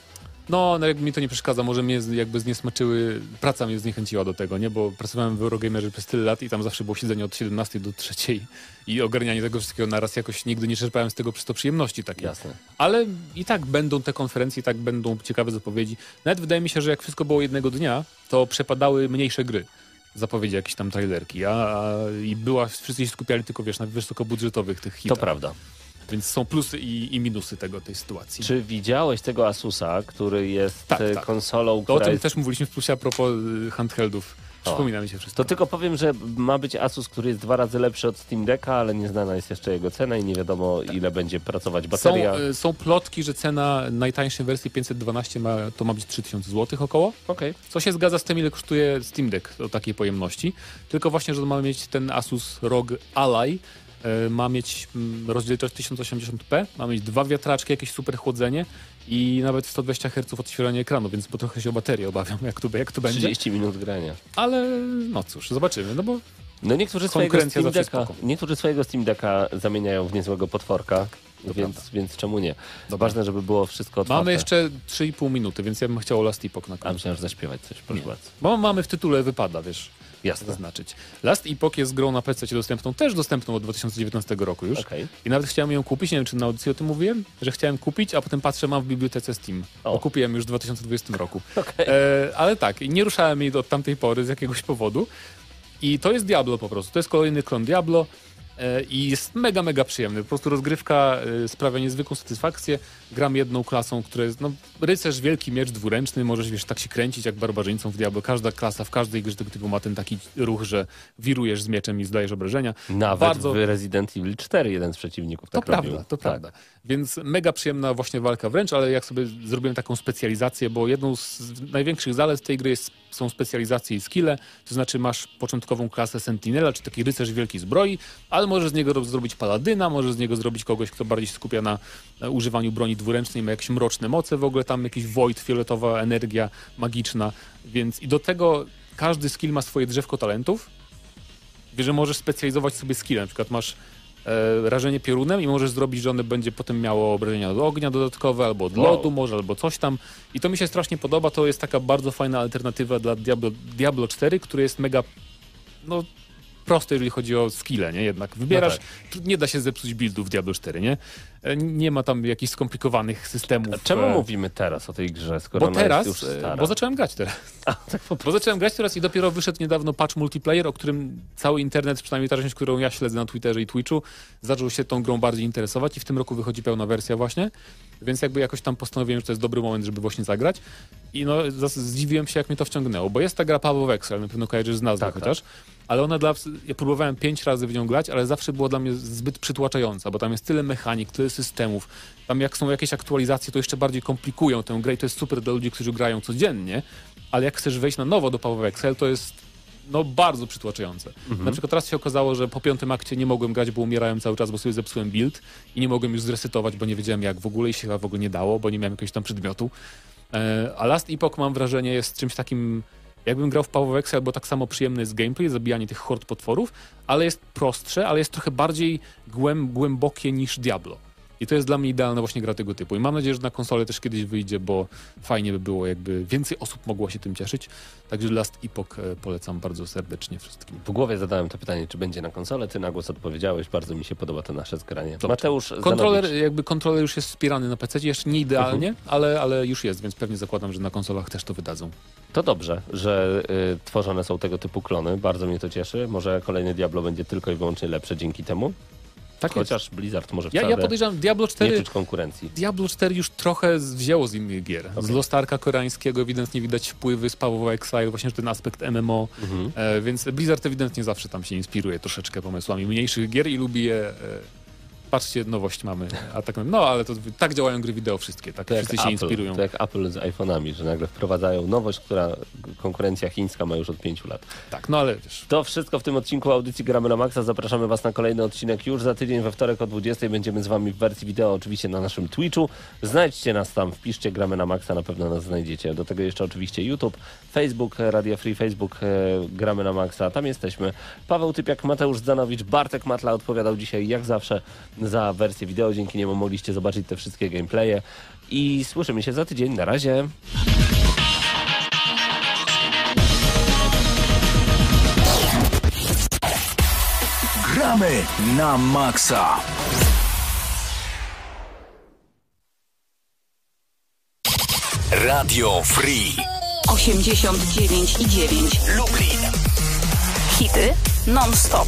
No, no jakby mi to nie przeszkadza, może mnie jakby zniesmaczyły, praca mnie zniechęciła do tego, nie? Bo pracowałem w Eurogamerze przez tyle lat i tam zawsze było siedzenie od 17 do 3 i ogarnianie tego wszystkiego naraz jakoś nigdy nie czerpałem z tego przez to przyjemności takiej. Jasne. Ale i tak będą te konferencje, i tak będą ciekawe zapowiedzi. Nawet wydaje mi się, że jak wszystko było jednego dnia, to przepadały mniejsze gry. Zapowiedzi jakieś tam trailerki, a, a i była, wszyscy się skupiali tylko, wiesz, na wysokobudżetowych tych To hitach. prawda. Więc są plusy i, i minusy tego, tej sytuacji. Czy widziałeś tego Asusa, który jest Tak, e, tak. konsolą, To o która tym jest... też mówiliśmy w plusie a propos y, handheldów. Przypomina mi się wszystko. To tylko powiem, że ma być Asus, który jest dwa razy lepszy od Steam Decka, ale nieznana jest jeszcze jego cena i nie wiadomo ile będzie pracować Są, bateria. y, są plotki, że cena najtańszej wersji 512 ma, to ma być 3000 zł około. Okej. Co się zgadza z tym, ile kosztuje Steam Deck o takiej pojemności. Tylko właśnie, że mamy mieć ten Asus ROG Ally, ma mieć mm, rozdzielczość 1080p, ma mieć dwa wiatraczki, jakieś super chłodzenie i nawet 120 Hz odświeżanie ekranu, więc po trochę się o baterię obawiam, jak to, jak to będzie. 30 minut grania. Ale no cóż, zobaczymy, no bo No niektórzy swojego, Steam Decka, niektórzy swojego Steam Decka zamieniają w niezłego potworka, więc, prawda. więc czemu nie? Dobra. Ważne, żeby było wszystko otwarte. mamy jeszcze 3,5 minuty, więc ja bym chciał Last Epoch na A końcu. myślałem, że zaśpiewać coś, proszę Nie. bardzo. Bo mamy w tytule wypada, wiesz, Jasne. zaznaczyć. Last Epoch jest grą na PC dostępną, też dostępną od 2019 roku już. Okej. I nawet chciałem ją kupić, nie wiem czy na audycji o tym mówiłem, że chciałem kupić, a potem patrzę, mam w bibliotece Steam. O. Bo kupiłem już w 2020 roku. Okej. E, ale tak, nie ruszałem jej od tamtej pory z jakiegoś powodu. I to jest Diablo po prostu. To jest kolejny klon Diablo. E, I jest mega, mega przyjemny. Po prostu rozgrywka e, sprawia niezwykłą satysfakcję. Gram jedną klasą, która jest, no, rycerz, wielki miecz dwuręczny. Możesz, wiesz, tak się kręcić jak barbarzyńcą w Diablo. Każda klasa w każdej grze tego typu ma ten taki ruch, że wirujesz z mieczem i zdajesz obrażenia. Nawet Bardzo- w Resident Evil 4 jeden z przeciwników To tak prawda, robił. to Tak. prawda. Więc mega przyjemna właśnie walka wręcz, ale jak sobie zrobiłem taką specjalizację, bo jedną z największych zalet tej gry jest, są specjalizacje i skille, to znaczy masz początkową klasę Sentinela, czy taki rycerz wielkiej zbroi, ale możesz z niego rob- zrobić paladyna, możesz z niego zrobić kogoś, kto bardziej się skupia na używaniu broni dwuręcznej, ma jakieś mroczne moce, w ogóle tam jakiś void, fioletowa energia magiczna, więc i do tego każdy skill ma swoje drzewko talentów, że możesz specjalizować sobie skille. Na przykład masz e, rażenie piorunem i możesz zrobić, że one będzie potem miało obrażenia od ognia dodatkowe, albo od Wow. lodu może, albo coś tam. I to mi się strasznie podoba. To jest taka bardzo fajna alternatywa dla Diablo, Diablo 4, który jest mega, no, prosty, jeżeli chodzi o skille, nie? Jednak wybierasz, No tu nie da się zepsuć buildu w Diablo 4, nie? E, Nie ma tam jakichś skomplikowanych systemów. A czemu e, mówimy teraz o tej grze, skoro bo ona teraz, jest już e, stara? bo zacząłem grać teraz. A, tak po Bo zacząłem grać teraz i dopiero wyszedł niedawno patch multiplayer, o którym cały internet, przynajmniej ta część, którą ja śledzę na Twitterze i Twitchu, zaczął się tą grą bardziej interesować i w tym roku wychodzi pełna wersja właśnie, więc jakby jakoś tam postanowiłem, że to jest dobry moment, żeby właśnie zagrać. I no zdziwiłem się, jak mnie to wciągnęło, bo jest ta gra Paweł Wexel, na pewno kojarzysz z nazwy Tak, chociaż, ale ona dla... Ja próbowałem pięć razy w nią grać, ale zawsze była dla mnie zbyt przytłaczająca, bo tam jest tyle mechanik, tyle systemów, tam jak są jakieś aktualizacje, to jeszcze bardziej komplikują tę grę i to jest super dla ludzi, którzy grają codziennie, ale jak chcesz wejść na nowo do Paweł Excel, to jest no bardzo przytłaczające. Na przykład teraz się okazało, że po piątym akcie nie mogłem grać, bo umierałem cały czas, bo sobie zepsułem build i nie mogłem już zresetować, bo nie wiedziałem jak w ogóle i się w ogóle nie dało, bo nie miałem jakiegoś tam przedmiotu. E, a Last Epoch mam wrażenie jest czymś takim Jakbym grał w Power Exile, bo tak samo przyjemny jest gameplay, zabijanie tych hord potworów, ale jest prostsze, ale jest trochę bardziej głęb, głębokie niż Diablo. I to jest dla mnie idealna właśnie gra tego typu. I mam nadzieję, że na konsolę też kiedyś wyjdzie, bo fajnie by było, jakby więcej osób mogło się tym cieszyć. Także Last Epoch e, polecam bardzo serdecznie wszystkim. W głowie zadałem to pytanie, czy będzie na konsolę. Ty na głos odpowiedziałeś. Bardzo mi się podoba to nasze zgranie. Mateusz Kontroler, Zanowicz. jakby kontroler już jest wspierany na PC, jeszcze nie idealnie, ale, ale już jest, więc pewnie zakładam, że na konsolach też to wydadzą. To dobrze, że y, tworzone są tego typu klony. Bardzo mnie to cieszy. Może kolejny Diablo będzie tylko i wyłącznie lepsze dzięki temu. Tak Chociaż Blizzard może Ja, wcale ja podejrzewam, Diablo nie 4 czuć konkurencji. Diablo 4 już trochę z- wzięło z innych gier. Z Lost Arka koreańskiego ewidentnie widać wpływy z Power Exile, właśnie ten aspekt MMO, Mhm. e, więc Blizzard ewidentnie zawsze tam się inspiruje troszeczkę pomysłami mniejszych gier i lubi je... E, patrzcie, nowość mamy. A tak, no, ale to tak działają gry wideo wszystkie, tak? To Wszyscy się Apple, inspirują. to jak Apple z iPhone'ami, że nagle wprowadzają nowość, która konkurencja chińska ma już od pięciu lat. Tak, no ale wiesz... To wszystko w tym odcinku audycji Gramy na Maxa. Zapraszamy Was na kolejny odcinek już za tydzień we wtorek o 20. Będziemy z Wami w wersji wideo, oczywiście na naszym Twitchu. Znajdźcie nas tam, wpiszcie Gramy na Maxa, na pewno nas znajdziecie. Do tego jeszcze oczywiście YouTube, Facebook, Radio Free, Facebook e, Gramy na Maxa. Tam jesteśmy. Paweł Typiak, Mateusz Zdanowicz, Bartek Matla odpowiadał dzisiaj jak zawsze za wersję wideo. Dzięki niemu mogliście zobaczyć te wszystkie gameplaye. I słyszymy się za tydzień. Na razie. Gramy na maksa. Radio Free 89 i 9. Lublin. Hity non-stop.